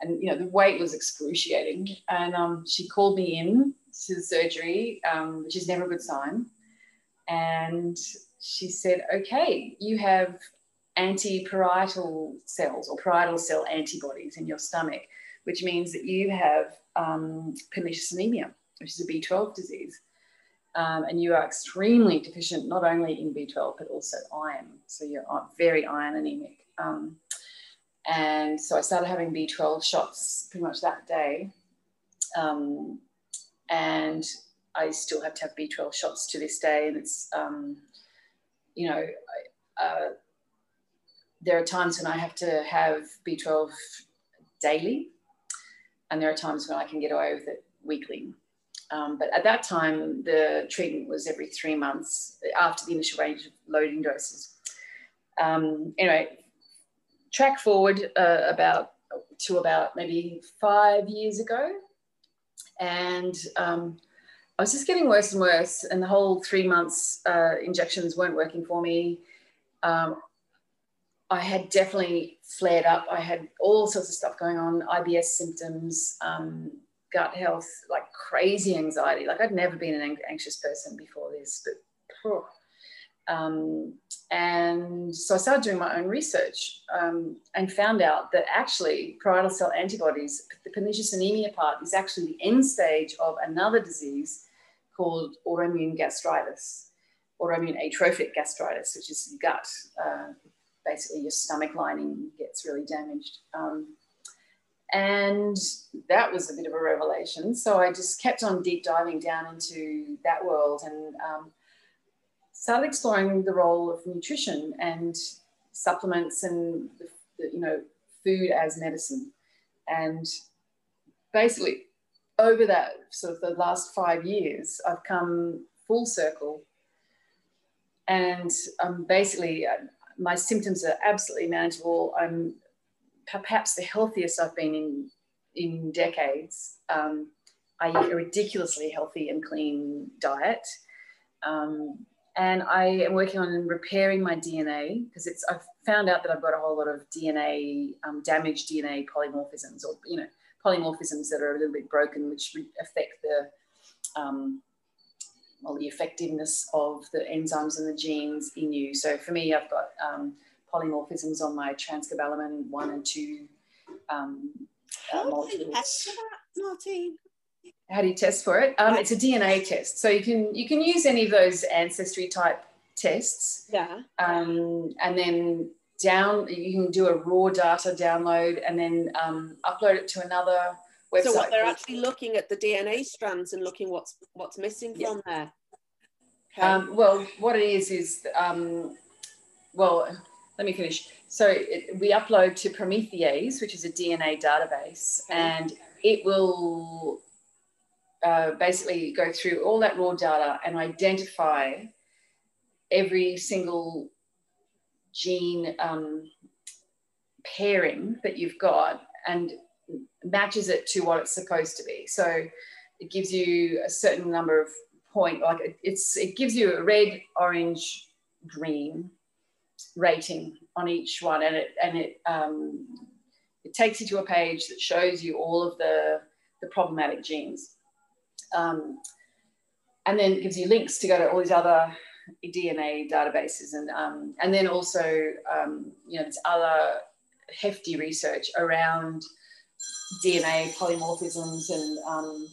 And, you know, the wait was excruciating. And um, she called me in to the surgery, um, which is never a good sign. And she said, okay, you have anti-parietal cells or parietal cell antibodies in your stomach, which means that you have um, pernicious anemia, which is a B12 disease. Um, and you are extremely deficient, not only in B12, but also iron. So you're very iron anemic. Um, and so I started having B12 shots pretty much that day. Um, and I still have to have B12 shots to this day. And it's, um, you know, uh, there are times when I have to have B12 daily, and there are times when I can get away with it weekly. Um, but at that time, the treatment was every three months after the initial range of loading doses. Um, anyway, track forward uh, about to about maybe five years ago, and um, I was just getting worse and worse, and the whole three months uh, injections weren't working for me. Um, I had definitely flared up. I had all sorts of stuff going on, IBS symptoms, um, gut health, like crazy anxiety. Like I'd never been an anxious person before this, but um, and so I started doing my own research um, and found out that actually parietal cell antibodies, the pernicious anemia part, is actually the end stage of another disease called autoimmune gastritis, autoimmune atrophic gastritis, which is gut. Uh, basically, your stomach lining gets really damaged. Um, and that was a bit of a revelation. So I just kept on deep diving down into that world and um, started exploring the role of nutrition and supplements and you know food as medicine and basically over that sort of the last five years i've come full circle and um, basically uh, my symptoms are absolutely manageable. I'm perhaps the healthiest i've been in in decades. Um, i eat a ridiculously healthy and clean diet. Um, and I am working on repairing my DNA because it's I've found out that I've got a whole lot of DNA um, damaged DNA polymorphisms or you know polymorphisms that are a little bit broken, which affect the um, well the effectiveness of the enzymes and the genes in you. So for me, I've got um, polymorphisms on my transcobalamin one and two. Um, uh, How do you test for how do you test for it? Um, it's a DNA test, so you can you can use any of those ancestry type tests. Yeah. Um, and then down you can do a raw data download and then um, upload it to another website. So what they're actually looking at the DNA strands and looking what's what's missing from there. Okay. Um, well, what it is is um, well, let me finish. So it, we upload to Promethease, which is a DNA database, okay. and it will uh, basically go through all that raw data and identify every single gene um, pairing that you've got and matches it to what it's supposed to be. So it gives you a certain number of point, like it's it gives you a red, orange, green rating on each one, and it and it um, it takes you to a page that shows you all of the the problematic genes. Um, and then it gives you links to go to all these other DNA databases, and um, and then also um, you know there's other hefty research around DNA polymorphisms and um,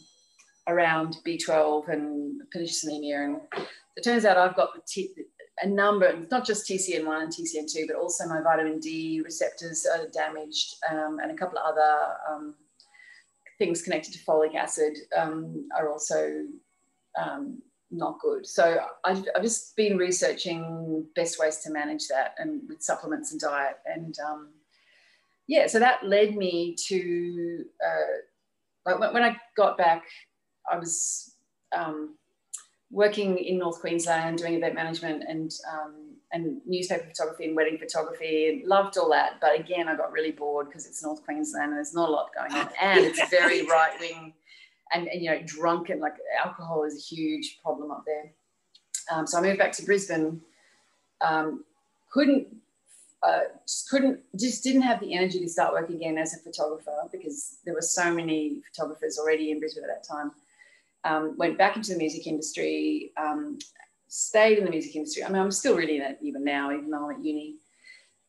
around B12 and pernicious anemia. And it turns out I've got a number, not just TCN1 and TCN2, but also my vitamin D receptors are damaged um, and a couple of other um, things connected to folic acid um, are also um, not good. So I've, I've, just been researching best ways to manage that and with supplements and diet. And um, yeah, so that led me to, uh, like when, when, I got back, I was um, working in North Queensland doing event management and um, and newspaper photography and wedding photography and loved all that. But again, I got really bored because it's North Queensland and there's not a lot going on. And it's very right wing and, and, you know, drunken, like alcohol is a huge problem up there. Um, so I moved back to Brisbane. Um, couldn't, uh, just couldn't, just didn't have the energy to start work again as a photographer because there were so many photographers already in Brisbane at that time. Um, went back into the music industry, um, stayed in the music industry. I mean, I'm still really in it even now, even though I'm at uni.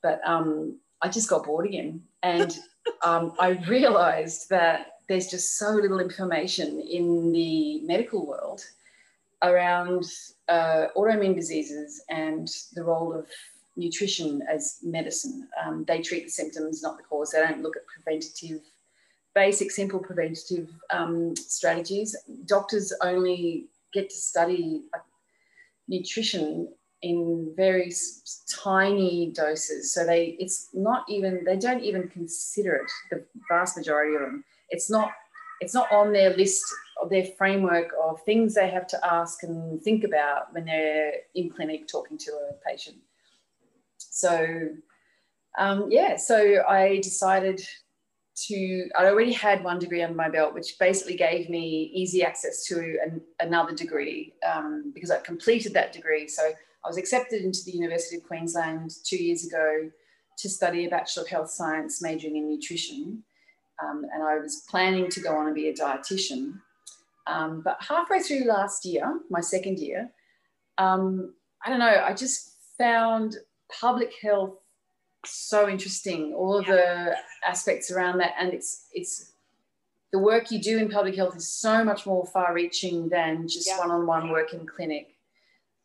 But um, I just got bored again. And um, I realized that there's just so little information in the medical world around uh, autoimmune diseases and the role of nutrition as medicine. Um, they treat the symptoms, not the cause. They don't look at preventative, basic, simple preventative um, strategies. Doctors only get to study nutrition in very tiny doses. So they, it's not even, they don't even consider it, the vast majority of them. It's not, it's not on their list of their framework of things they have to ask and think about when they're in clinic talking to a patient. So, um, yeah, so I decided to, I already had one degree under my belt, which basically gave me easy access to an, another degree um, because I completed that degree. So I was accepted into the University of Queensland two years ago to study a Bachelor of Health Science majoring in nutrition. Um, and I was planning to go on and be a dietitian. Um, but halfway through last year, my second year, um, I don't know, I just found public health so interesting. All of the aspects around that, and it's it's the work you do in public health is so much more far-reaching than just yeah. one-on-one work in clinic.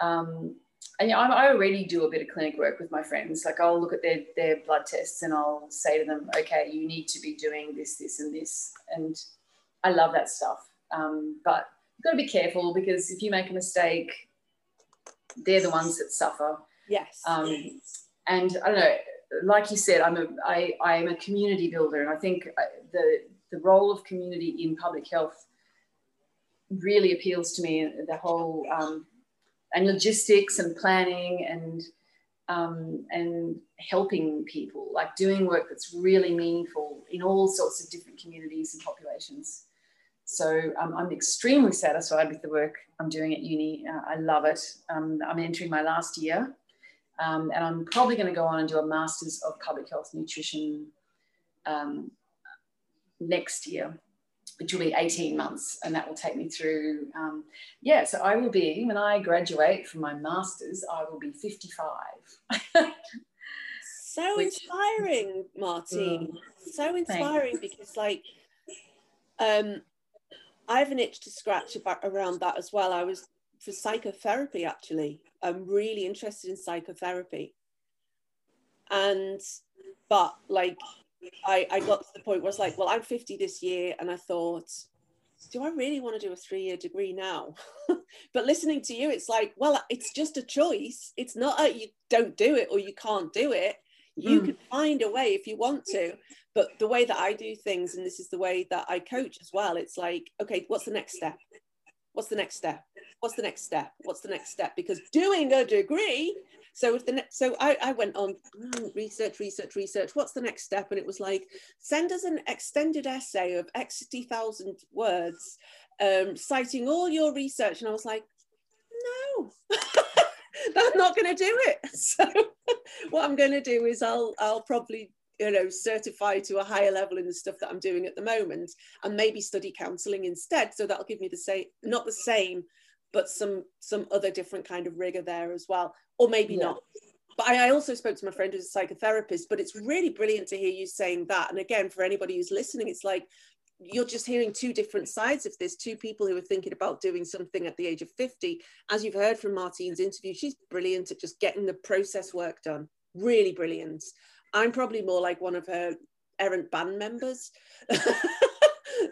Um, and yeah, I, already do a bit of clinic work with my friends. Like I'll look at their their blood tests and I'll say to them, okay, you need to be doing this, this, and this, and I love that stuff. Um, but you've got to be careful because if you make a mistake, they're the ones that suffer. Yes. Um, and I don't know, like you said, I'm a I I am a community builder, and I think uh, the the role of community in public health really appeals to me. The whole um, and logistics and planning and um, and helping people, like doing work that's really meaningful in all sorts of different communities and populations. So um, I'm extremely satisfied with the work I'm doing at uni. Uh, I love it. Um, I'm entering my last year, um, and I'm probably going to go on and do a Masters of Public Health Nutrition um, next year which will be 18 months and that will take me through um, yeah so i will be when i graduate from my masters i will be 55 so which, inspiring martine mm, so inspiring thanks. because like um i have an itch to scratch about around that as well. I was for psychotherapy actually i'm really interested in psychotherapy and but like I, I got to the point where it's like, well, I'm 50 this year, and I thought, do I really want to do a three year degree now? but listening to you, it's like, well, it's just a choice. It's not a, you don't do it or you can't do it. You mm. can find a way if you want to. But the way that I do things, and this is the way that I coach as well, it's like, okay, what's the next step? What's the next step? What's the next step? What's the next step? Because doing a degree so if the next, so I, I went on mm, research, research, research. What's the next step? And it was like, send us an extended essay of X thousand words, um, citing all your research. And I was like, no, I'm not going to do it. So what I'm going to do is I'll I'll probably you know certify to a higher level in the stuff that I'm doing at the moment, and maybe study counselling instead. So that'll give me the same, not the same, but some some other different kind of rigor there as well. Or maybe yeah. not. But I, I also spoke to my friend who's a psychotherapist but it's really brilliant to hear you saying that. And again for anybody who's listening it's like you're just hearing two different sides of this. Two people who are thinking about doing something at the age of 50 as you've heard from martine's interview she's brilliant at just getting the process work done. Really brilliant i'm probably more like one of her errant band members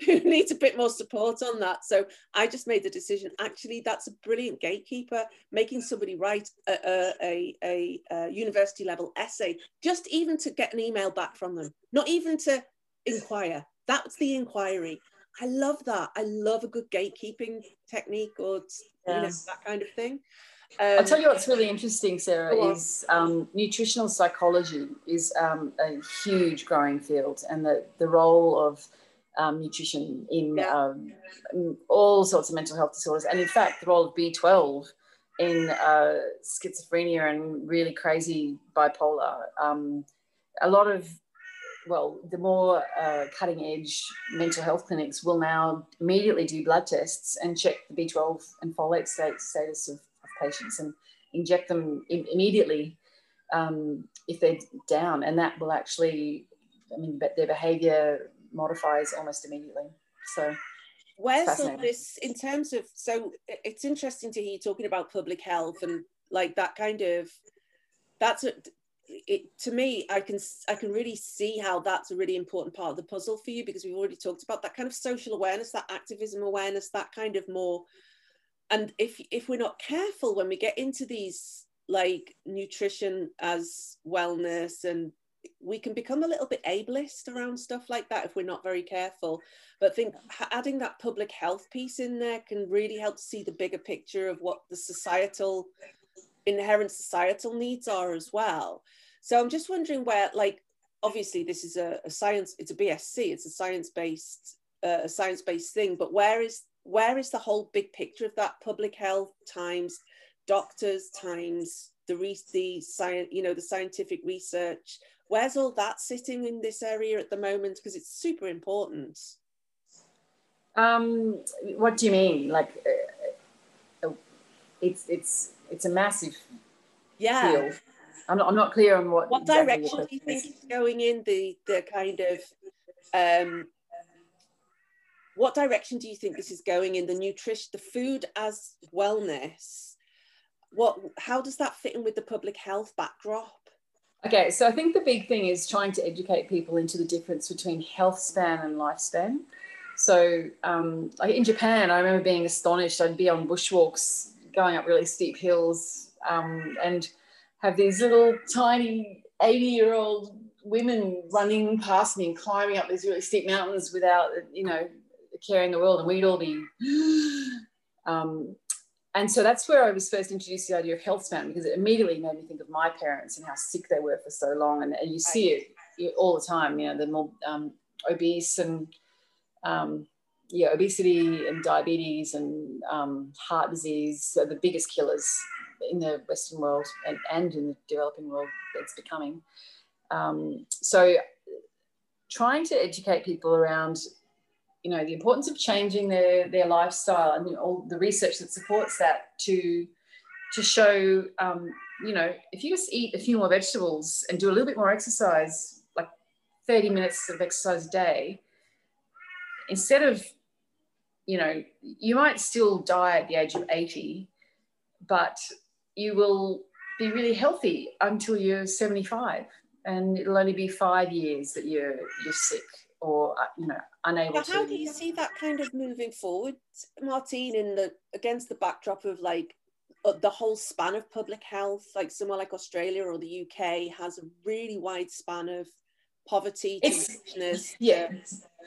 who needs a bit more support on that. So I just made the decision. Actually, that's a brilliant gatekeeper, making somebody write a, a, a, a university level essay, just even to get an email back from them, not even to inquire. That's the inquiry. I love that. I love a good gatekeeping technique or you know, that kind of thing. Um, I'll tell you what's really interesting, Sarah, is um, nutritional psychology is um, a huge growing field, and the, the role of um, nutrition in, yeah. um, in, all sorts of mental health disorders. And in fact, the role of B12 in uh, schizophrenia and really crazy bipolar. Um, a lot of, well, the more uh, cutting edge mental health clinics will now immediately do blood tests and check the B12 and folate state, status of, of patients and inject them Im- immediately um, if they're down. And that will actually, I mean, but their behavior modifies almost immediately. So where's all this in terms of so it's interesting to hear you talking about public health and like that kind of that's a it to me i can i can really see how that's a really important part of the puzzle for you because we've already talked about that kind of social awareness that activism awareness that kind of more and if if we're not careful when we get into these like nutrition as wellness and we can become a little bit ableist around stuff like that if we're not very careful. But I think adding that public health piece in there can really help to see the bigger picture of what the societal inherent societal needs are as well. So I'm just wondering where, like, obviously this is a, a science, it's a BSc, it's a science-based, uh, a science-based thing, but where is where is the whole big picture of that public health times doctors times the re- the science, you know, the scientific research? Where's all that sitting in this area at the moment? Because it's super important. Um, what do you mean? Like, uh, uh it's it's it's a massive yeah. field. I'm not, I'm not clear on what. What exactly direction do you think it's going in? The the kind of um, what direction do you think this is going in? The nutrition, the food as wellness. What? How does that fit in with the public health backdrop? Okay, so I think the big thing is trying to educate people into the difference between health span and lifespan. So, um, like in Japan, I remember being astonished. I'd be on bushwalks, going up really steep hills, um, and have these little tiny 80 year old women running past me and climbing up these really steep mountains without, you know, caring the world. And we'd all be, um, and so that's where I was first introduced to the idea of health span because it immediately made me think of my parents and how sick they were for so long. And, and you see it all the time, you know, the more um, obese and, um, yeah, obesity and diabetes and um, heart disease are the biggest killers in the Western world and, and in the developing world it's becoming. Um, so trying to educate people around you know the importance of changing their their lifestyle and all the research that supports that to to show um, you know if you just eat a few more vegetables and do a little bit more exercise like 30 minutes of exercise a day instead of you know you might still die at the age of 80 but you will be really healthy until you're 75 and it'll only be five years that you're you're sick or uh, you know unable but how to. do you see that kind of moving forward martine in the against the backdrop of like uh, the whole span of public health? Like somewhere like australia or the uk has a really wide span of poverty it's, yeah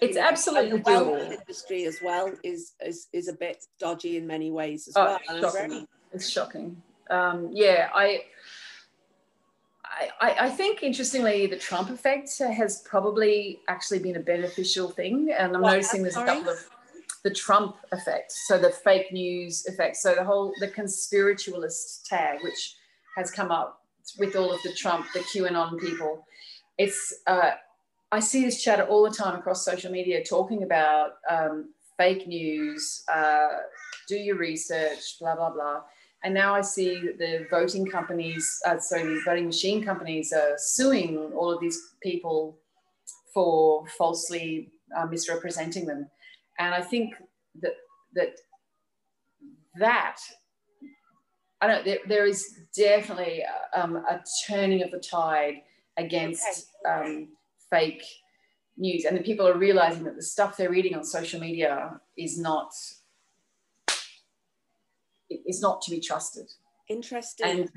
it's know, absolutely the industry as well is, is is a bit dodgy in many ways as oh, well. shocking. it's shocking. Um, yeah, I, I, I think interestingly, the Trump effect has probably actually been a beneficial thing, and I'm what, noticing there's a couple of the Trump effect, so the fake news effect, so the whole the conspiritualist tag, which has come up with all of the Trump, the QAnon people. It's uh, I see this chatter all the time across social media talking about um, fake news, uh, do your research, blah blah blah. And now I see that the voting companies, uh, sorry, the voting machine companies are suing all of these people for falsely uh, misrepresenting them. And I think that that that I don't. There, there is definitely um, a turning of the tide against um, fake news, and the people are realizing that the stuff they're reading on social media is not is not to be trusted. Interesting. And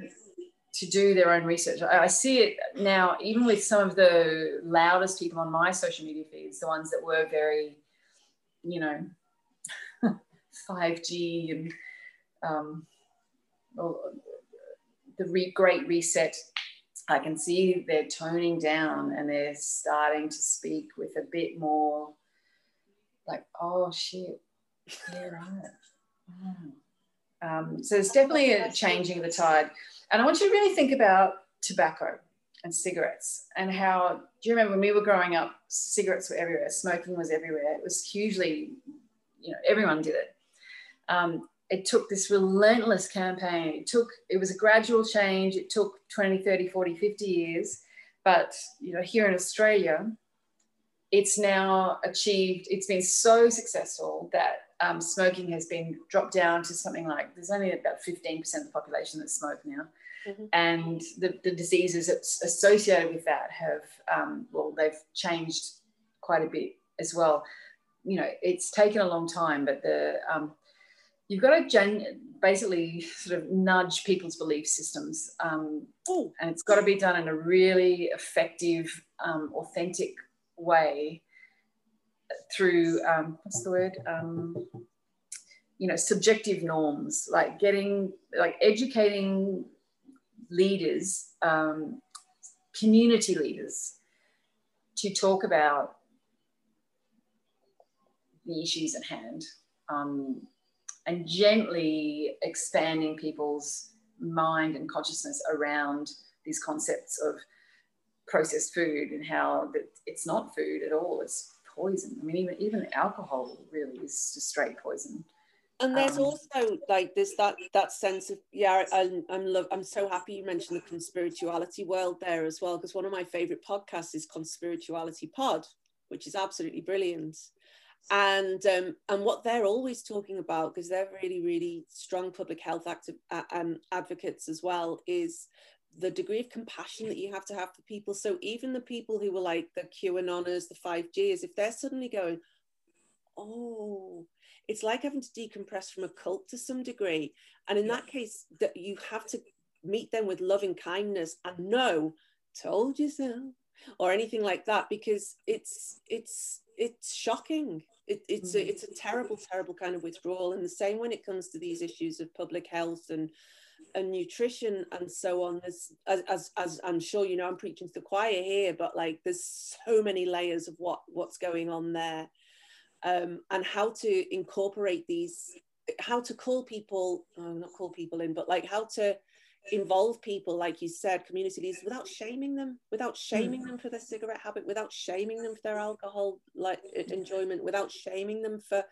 to do their own research. I, I see it now, even with some of the loudest people on my social media feeds, the ones that were very, you know, 5G and um, the re- great reset. I can see they're toning down and they're starting to speak with a bit more like, oh shit, yeah, right. Oh um, so it's definitely a changing of the tide. And I want you to really think about tobacco and cigarettes and how do you remember when we were growing up, cigarettes were everywhere, smoking was everywhere. It was hugely, you know, everyone did it. Um, it took this relentless campaign. It took, it was a gradual change. It took 20, 30, 40, 50 years. But, you know, here in Australia, it's now achieved, it's been so successful that um, smoking has been dropped down to something like there's only about 15% of the population that smoke now. Mm-hmm. And the, the diseases associated with that have, um, well, they've changed quite a bit as well. You know, it's taken a long time, but the, um, you've got to gen- basically sort of nudge people's belief systems. Um, and it's got to be done in a really effective, um, authentic way through, um, what's the word? Um, you know, subjective norms, like getting, like educating leaders, um, community leaders to talk about the issues at hand um, and gently expanding people's mind and consciousness around these concepts of processed food and how that it's not food at all it's poison. I mean even even alcohol really is just straight poison. And there's um, also like there's that that sense of yeah I'm, I'm love i'm so happy you mentioned the conspirituality world there as well because one of my favorite podcasts is conspirituality pod which is absolutely brilliant. And um, and what they're always talking about because they're really really strong public health active uh, um, advocates as well is the degree of compassion that you have to have for people. So even the people who were like the qanoners the 5gs if they're suddenly going oh it's like having to decompress from a cult to some degree. And in that case that you have to meet them with loving kindness and no told you so or anything like that because it's it's it's shocking. It, it's a, mm. it's a terrible terrible kind of withdrawal. And the same when it comes to these issues of public health and and nutrition and so on as, as as i'm sure you know i'm preaching to the choir here but like there's so many layers of what what's going on there um, and how to incorporate these how to call people oh, not call people in but like how to involve people like you said community leaders without shaming them without shaming mm. them for their cigarette habit without shaming them for their alcohol like enjoyment without shaming them for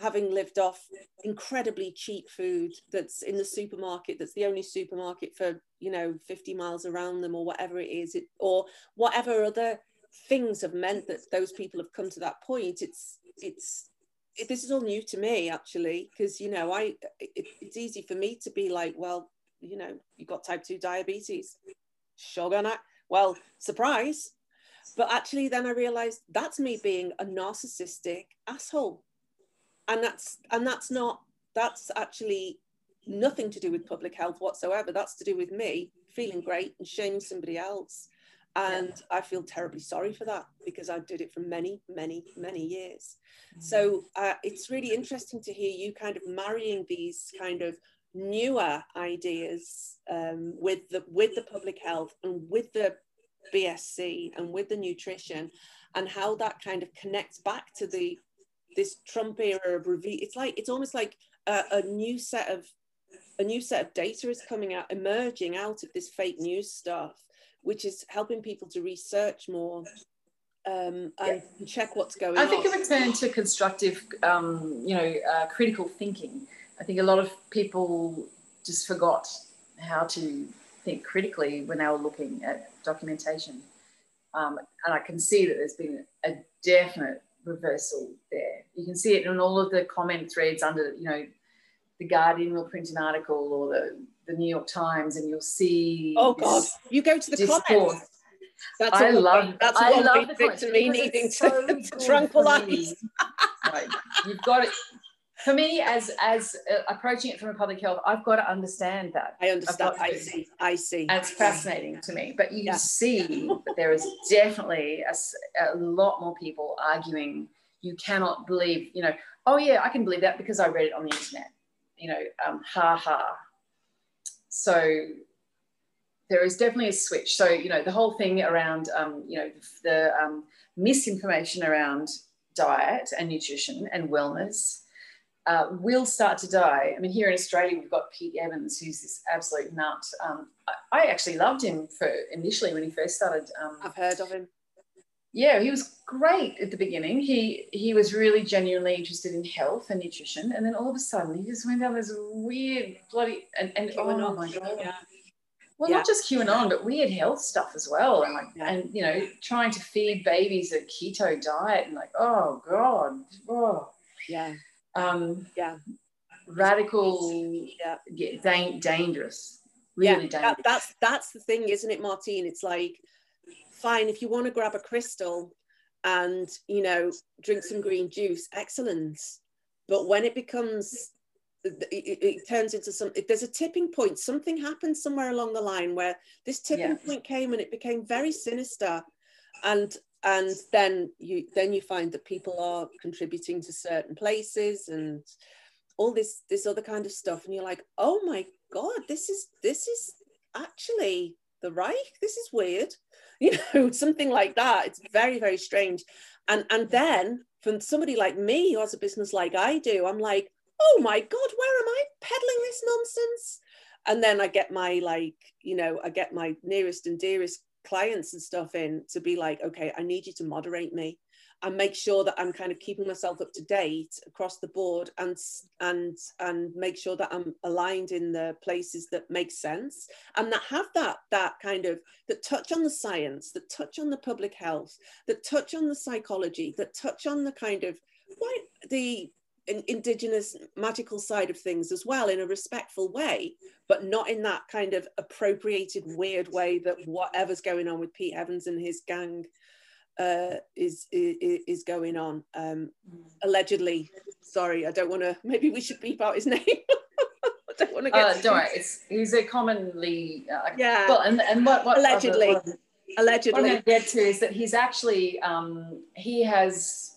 having lived off incredibly cheap food that's in the supermarket that's the only supermarket for you know 50 miles around them or whatever it is it, or whatever other things have meant that those people have come to that point it's it's it, this is all new to me actually because you know i it, it's easy for me to be like well you know, you've got type 2 diabetes. Not. Well, surprise. But actually, then I realized that's me being a narcissistic asshole. And that's and that's not that's actually nothing to do with public health whatsoever. That's to do with me feeling great and shaming somebody else. And yeah. I feel terribly sorry for that because I did it for many, many, many years. Mm-hmm. So uh, it's really interesting to hear you kind of marrying these kind of newer ideas um, with the with the public health and with the BSC and with the nutrition and how that kind of connects back to the this Trump era of review. It's like it's almost like a, a new set of a new set of data is coming out, emerging out of this fake news stuff, which is helping people to research more um, and yeah. check what's going I on. I think a return to constructive, um, you know, uh, critical thinking I think a lot of people just forgot how to think critically when they were looking at documentation. Um, and I can see that there's been a definite reversal there. You can see it in all of the comment threads under, you know, the Guardian will print an article or the, the New York Times, and you'll see. Oh God! You go to the discourse. comments. That's I love. That's I love the comments to me needing to, to tranquilize. right. You've got it for me as as uh, approaching it from a public health i've got to understand that. I understand i see i see. And it's fascinating to me but you yeah. see that there is definitely a, a lot more people arguing you cannot believe you know oh yeah i can believe that because i read it on the internet you know um, ha ha. So there is definitely a switch. So you know the whole thing around um, you know the um, misinformation around diet and nutrition and wellness uh, will start to die. I mean, here in Australia, we've got Pete Evans, who's this absolute nut. Um, I, I, actually loved him for initially when he first started. Um, I've heard of him. Yeah, he was great at the beginning. He he was really genuinely interested in health and nutrition, and then all of a sudden, he just went down this weird bloody and, and oh my god. Yeah. Well, yeah. not just QAnon, but weird health stuff as well, and like, yeah. and you know, trying to feed babies a keto diet, and like, oh god, oh, yeah um, yeah, radical, yeah, yeah dangerous, really yeah, dangerous. That, that's that's the thing, isn't it, Martine? It's like, fine, if you want to grab a crystal and you know drink some green juice, excellent. But when it becomes it, it, turns into some there's a tipping point something happened somewhere along the line where this tipping yeah. point came and it became very sinister and and then you then you find that people are contributing to certain places and all this this other kind of stuff. And you're like oh my god this is this is actually the Reich? This is weird. You know something like that. It's very very strange. And and then from somebody like me who has a business like I do I'm like oh my god where am i peddling this nonsense? And then i get my like you know i get my nearest and dearest clients and stuff in to be like okay i need you to moderate me and make sure that i'm kind of keeping myself up to date across the board and and and make sure that i'm aligned in the places that make sense. And that have that that kind of that touch on the science that touch on the public health that touch on the psychology that touch on the kind of why the indigenous magical side of things as well in a respectful way but not in that kind of appropriated weird way that whatever's going on with pete evans and his gang uh, is, is is going on. Um, allegedly sorry i don't want to maybe we should beep out his name. I don't want to get uh, don't worry. It's, he's a commonly uh, yeah. well and, and what, what allegedly. what, allegedly. What I'm going to get to is that he's actually um, he has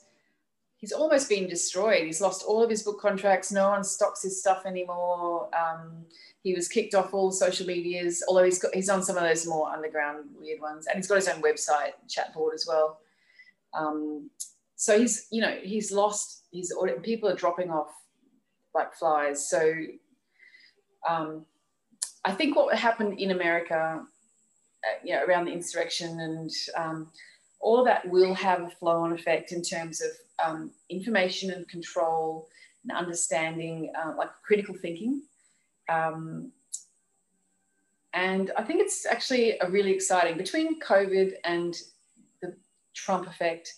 he's almost been destroyed. He's lost all of his book contracts. No one stocks his stuff anymore. Um, he was kicked off all social medias, although he's got he's on some of those more underground weird ones, and he's got his own website chat board as well. Um, so he's you know he's lost his audience. people are dropping off like flies. So um, I think what happened in America, uh, you know, around the insurrection and all that will have a flow on effect in terms of um, information and control and understanding, uh, like critical thinking. Um, and I think it's actually a really exciting between COVID and the Trump effect.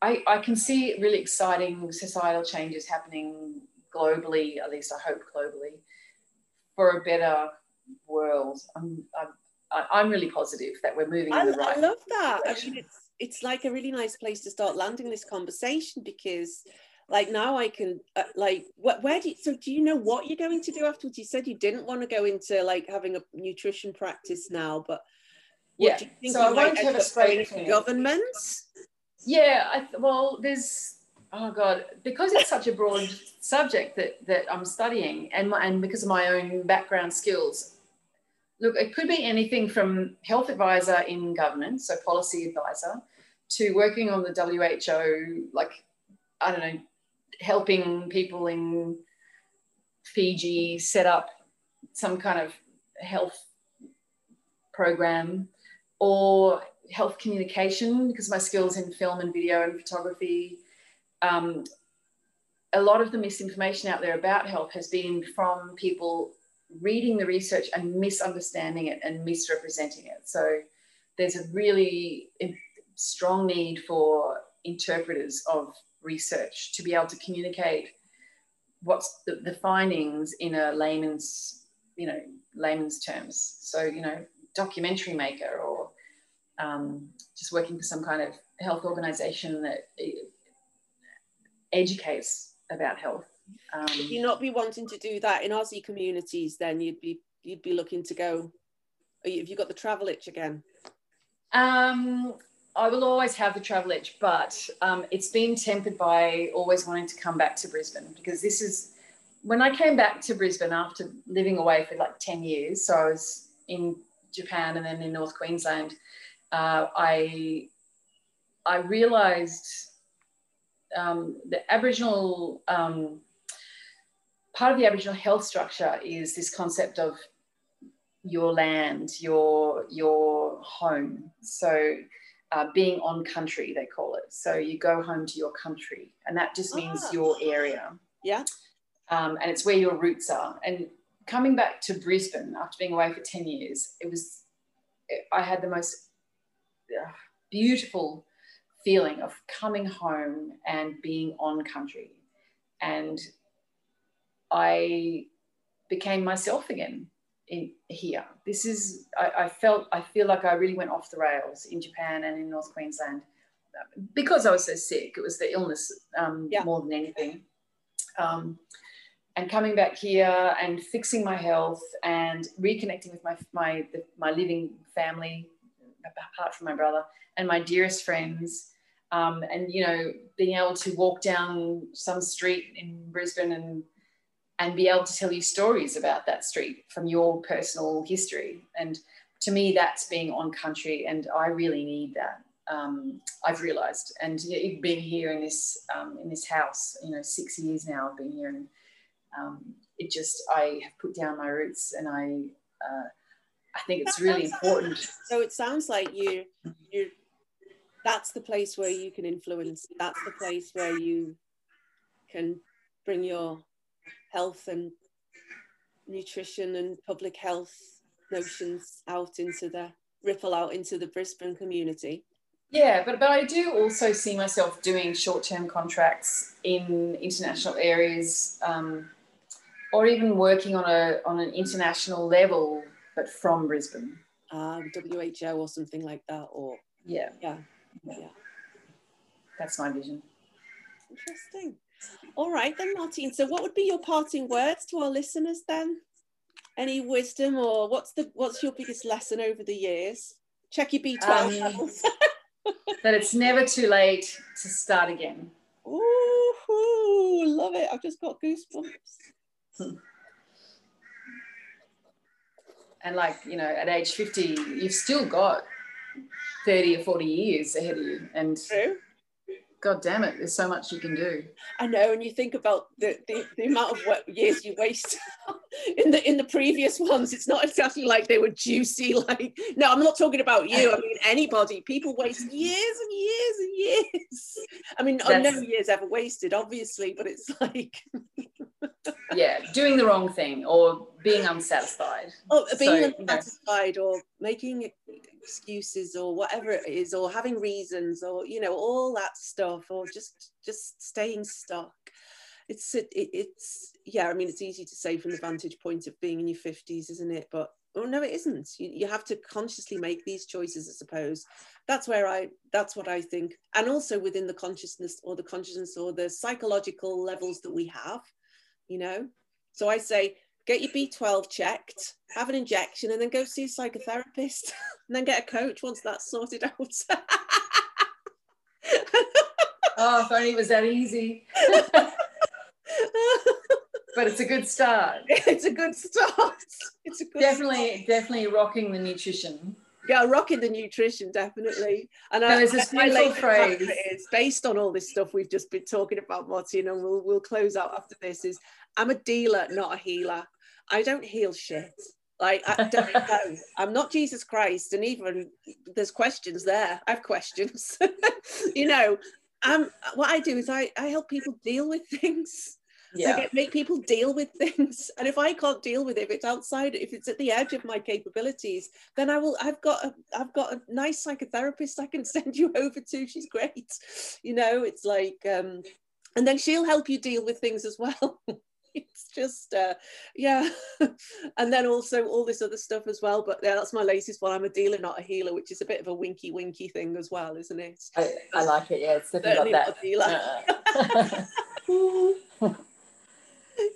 I, I can see really exciting societal changes happening globally, at least I hope globally, for a better world. I'm, I'm, I'm really positive that we're moving in the right. I love that. Direction. I mean, it's it's like a really nice place to start landing this conversation because like now I can uh, like wh- where do you, so do you know what you're going to do afterwards? You said you didn't want to go into like having a nutrition practice now, but yeah. so I won't have a spray governments. Yeah, I, well, there's oh god, because it's such a broad subject that that I'm studying, and my, and because of my own background skills, look, it could be anything from health advisor in government, so policy advisor, to working on the WHO, like, I don't know, helping people in Fiji set up some kind of health program or health communication because my skills in film and video and photography. Um, a lot of the misinformation out there about health has been from people reading the research and misunderstanding it and misrepresenting it. So there's a really strong need for interpreters of research to be able to communicate what's the, the findings in a layman's you know layman's terms so you know documentary maker or um, just working for some kind of health organization that educates about health um, Would you not be wanting to do that in aussie communities then you'd be you'd be looking to go have you got the travel itch again um, I will always have the travel itch, but um, it's been tempered by always wanting to come back to Brisbane because this is when I came back to Brisbane after living away for like 10 years. So I was in Japan and then in North Queensland. Uh, I, I realized um, the Aboriginal, um, part of the Aboriginal health structure is this concept of your land, your, your home. So uh, being on country, they call it. So you go home to your country, and that just means ah. your area. Yeah. Um, and it's where your roots are. And coming back to Brisbane after being away for 10 years, it was, I had the most uh, beautiful feeling of coming home and being on country. And I became myself again in here. This is, I, I, felt, I feel like I really went off the rails in Japan and in North Queensland because I was so sick. It was the illness um, yeah. more than anything. Um, and coming back here and fixing my health and reconnecting with my my my living family, apart from my brother and my dearest friends. Um, and you know, being able to walk down some street in Brisbane and and be able to tell you stories about that street from your personal history. And to me, that's being on country, and I really need that. Um, I've realised, and being here in this um, in this house, you know, six years now I've been here, and um, it just I have put down my roots, and I uh, I think it's really important. So it sounds like you you that's the place where you can influence. That's the place where you can bring your health and nutrition and public health notions out into the ripple out into the Brisbane community. Yeah, but but I do also see myself doing short term contracts in international areas, um, or even working on a on an international level, but from Brisbane. Um, WHO or something like that, or yeah, yeah, yeah. That's my vision. Interesting. All right then, Martine. So, what would be your parting words to our listeners then? Any wisdom, or what's the what's your biggest lesson over the years? Check your B twelve um, levels. that it's never too late to start again. Ooh, love it! I've just got goosebumps. And like you know, at age fifty, you've still got thirty or forty years ahead of you, and True God damn it, there's so much you can do. I know, and you think about the, the, the amount of years you waste in the in the previous ones. It's not exactly like they were juicy. Like, no, I'm not talking about you. I mean, anybody. People waste years and years and years. I mean, That's, no years ever wasted, obviously, but it's like. yeah, doing the wrong thing or being unsatisfied. Oh, being so, unsatisfied you know. or making excuses or whatever it is or having reasons or you know all that stuff or just just staying stuck. It's it, it's yeah i mean it's easy to say from the vantage point of being in your 50s isn't it? But oh no it isn't. You, you have to consciously make these choices i suppose. That's where i that's what i think. And also within the consciousness or the consciousness or the psychological levels that we have you know? So i say get your B12 checked, have an injection, and then go see a psychotherapist, and then get a coach once that's sorted out. oh, if only it was that easy. but it's a good start. It's a good start. It's a good definitely, start. definitely rocking the nutrition. Yeah, rocking the nutrition, definitely. And I, there's this beautiful phrase is based on all this stuff we've just been talking about, Martin, and we'll we'll close out after this. Is I'm a dealer, not a healer. I don't heal shit. Like I don't know. I'm not Jesus Christ, and even there's questions there. I have questions. you know, um, what I do is I, I help people deal with things. Yeah. I get, make people deal with things. And if I can't deal with it, if it's outside, if it's at the edge of my capabilities, then I will, I've got a, I've got a nice psychotherapist I can send you over to. She's great. You know, it's like, um, and then she'll help you deal with things as well. it's just uh, yeah. And then also all this other stuff as well but yeah that's my latest one. I'm a dealer not a healer which is a bit of a winky winky thing as well isn't it? I, I like it yeah it's definitely got that. dealer.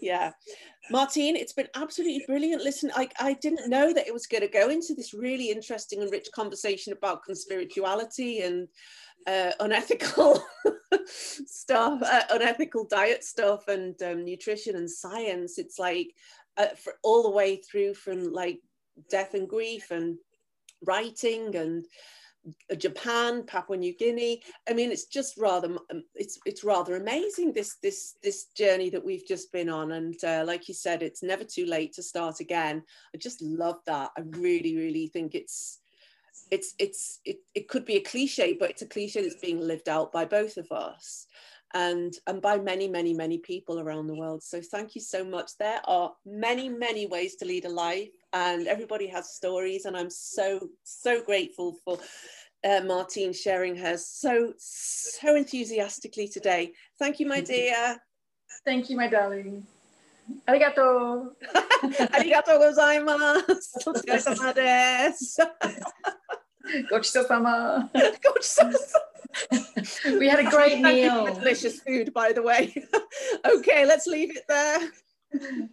yeah. Martine, it's been absolutely brilliant. Listen, I, I didn't know that it was going to go into this really interesting and rich conversation about conspirituality and uh, unethical stuff, uh, unethical diet stuff, and um, nutrition and science. It's like uh, for all the way through from like death and grief and writing and uh, Japan, Papua New Guinea. I mean, it's just rather um, it's it's rather amazing this this this journey that we've just been on. And uh, like you said, it's never too late to start again. I just love that. I really really think it's it's it's it, it could be a cliche but it's a cliche that's being lived out by both of us and and by many many many people around the world. So thank you so much. There are many many ways to lead a life and everybody has stories and i'm so so grateful for uh, Martine sharing hers so so enthusiastically today. Thank you my dear. Thank you my darling Arigato. Arigato gozaimasu. Gochiso-sama. we had a great meal. Delicious food, by the way. okay, let's leave it there.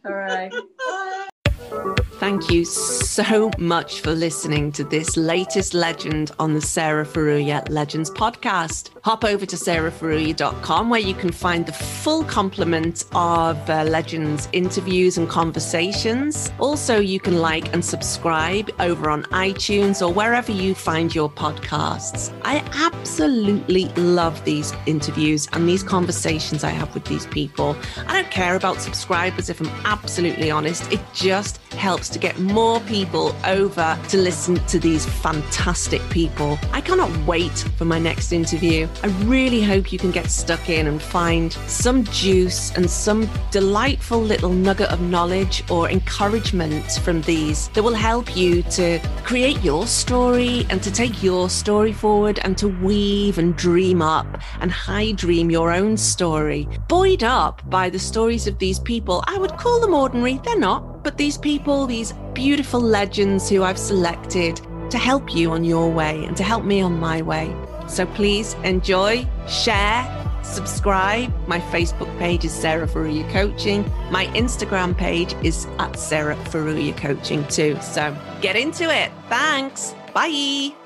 All right. Thank you so much for listening to this latest legend on the Sarah Furuya Legends podcast. Hop over to sarahfuruya.com where you can find the full complement of uh, Legends interviews and conversations. Also, you can like and subscribe over on iTunes or wherever you find your podcasts. I absolutely love these interviews and these conversations I have with these people. I don't care about subscribers if I'm absolutely honest. It just helps to get more people over to listen to these fantastic people. I cannot wait for my next interview. I really hope you can get stuck in and find some juice and some delightful little nugget of knowledge or encouragement from these that will help you to create your story and to take your story forward and to weave and dream up and high dream your own story. Buoyed up by the stories of these people, I would call them ordinary. They're not, but these people, these beautiful legends who I've selected to help you on your way and to help me on my way. So please enjoy, share, subscribe. My Facebook page is Sarah Furuya Coaching. My Instagram page is at Sarah Furuya Coaching too. So get into it. Thanks. Bye.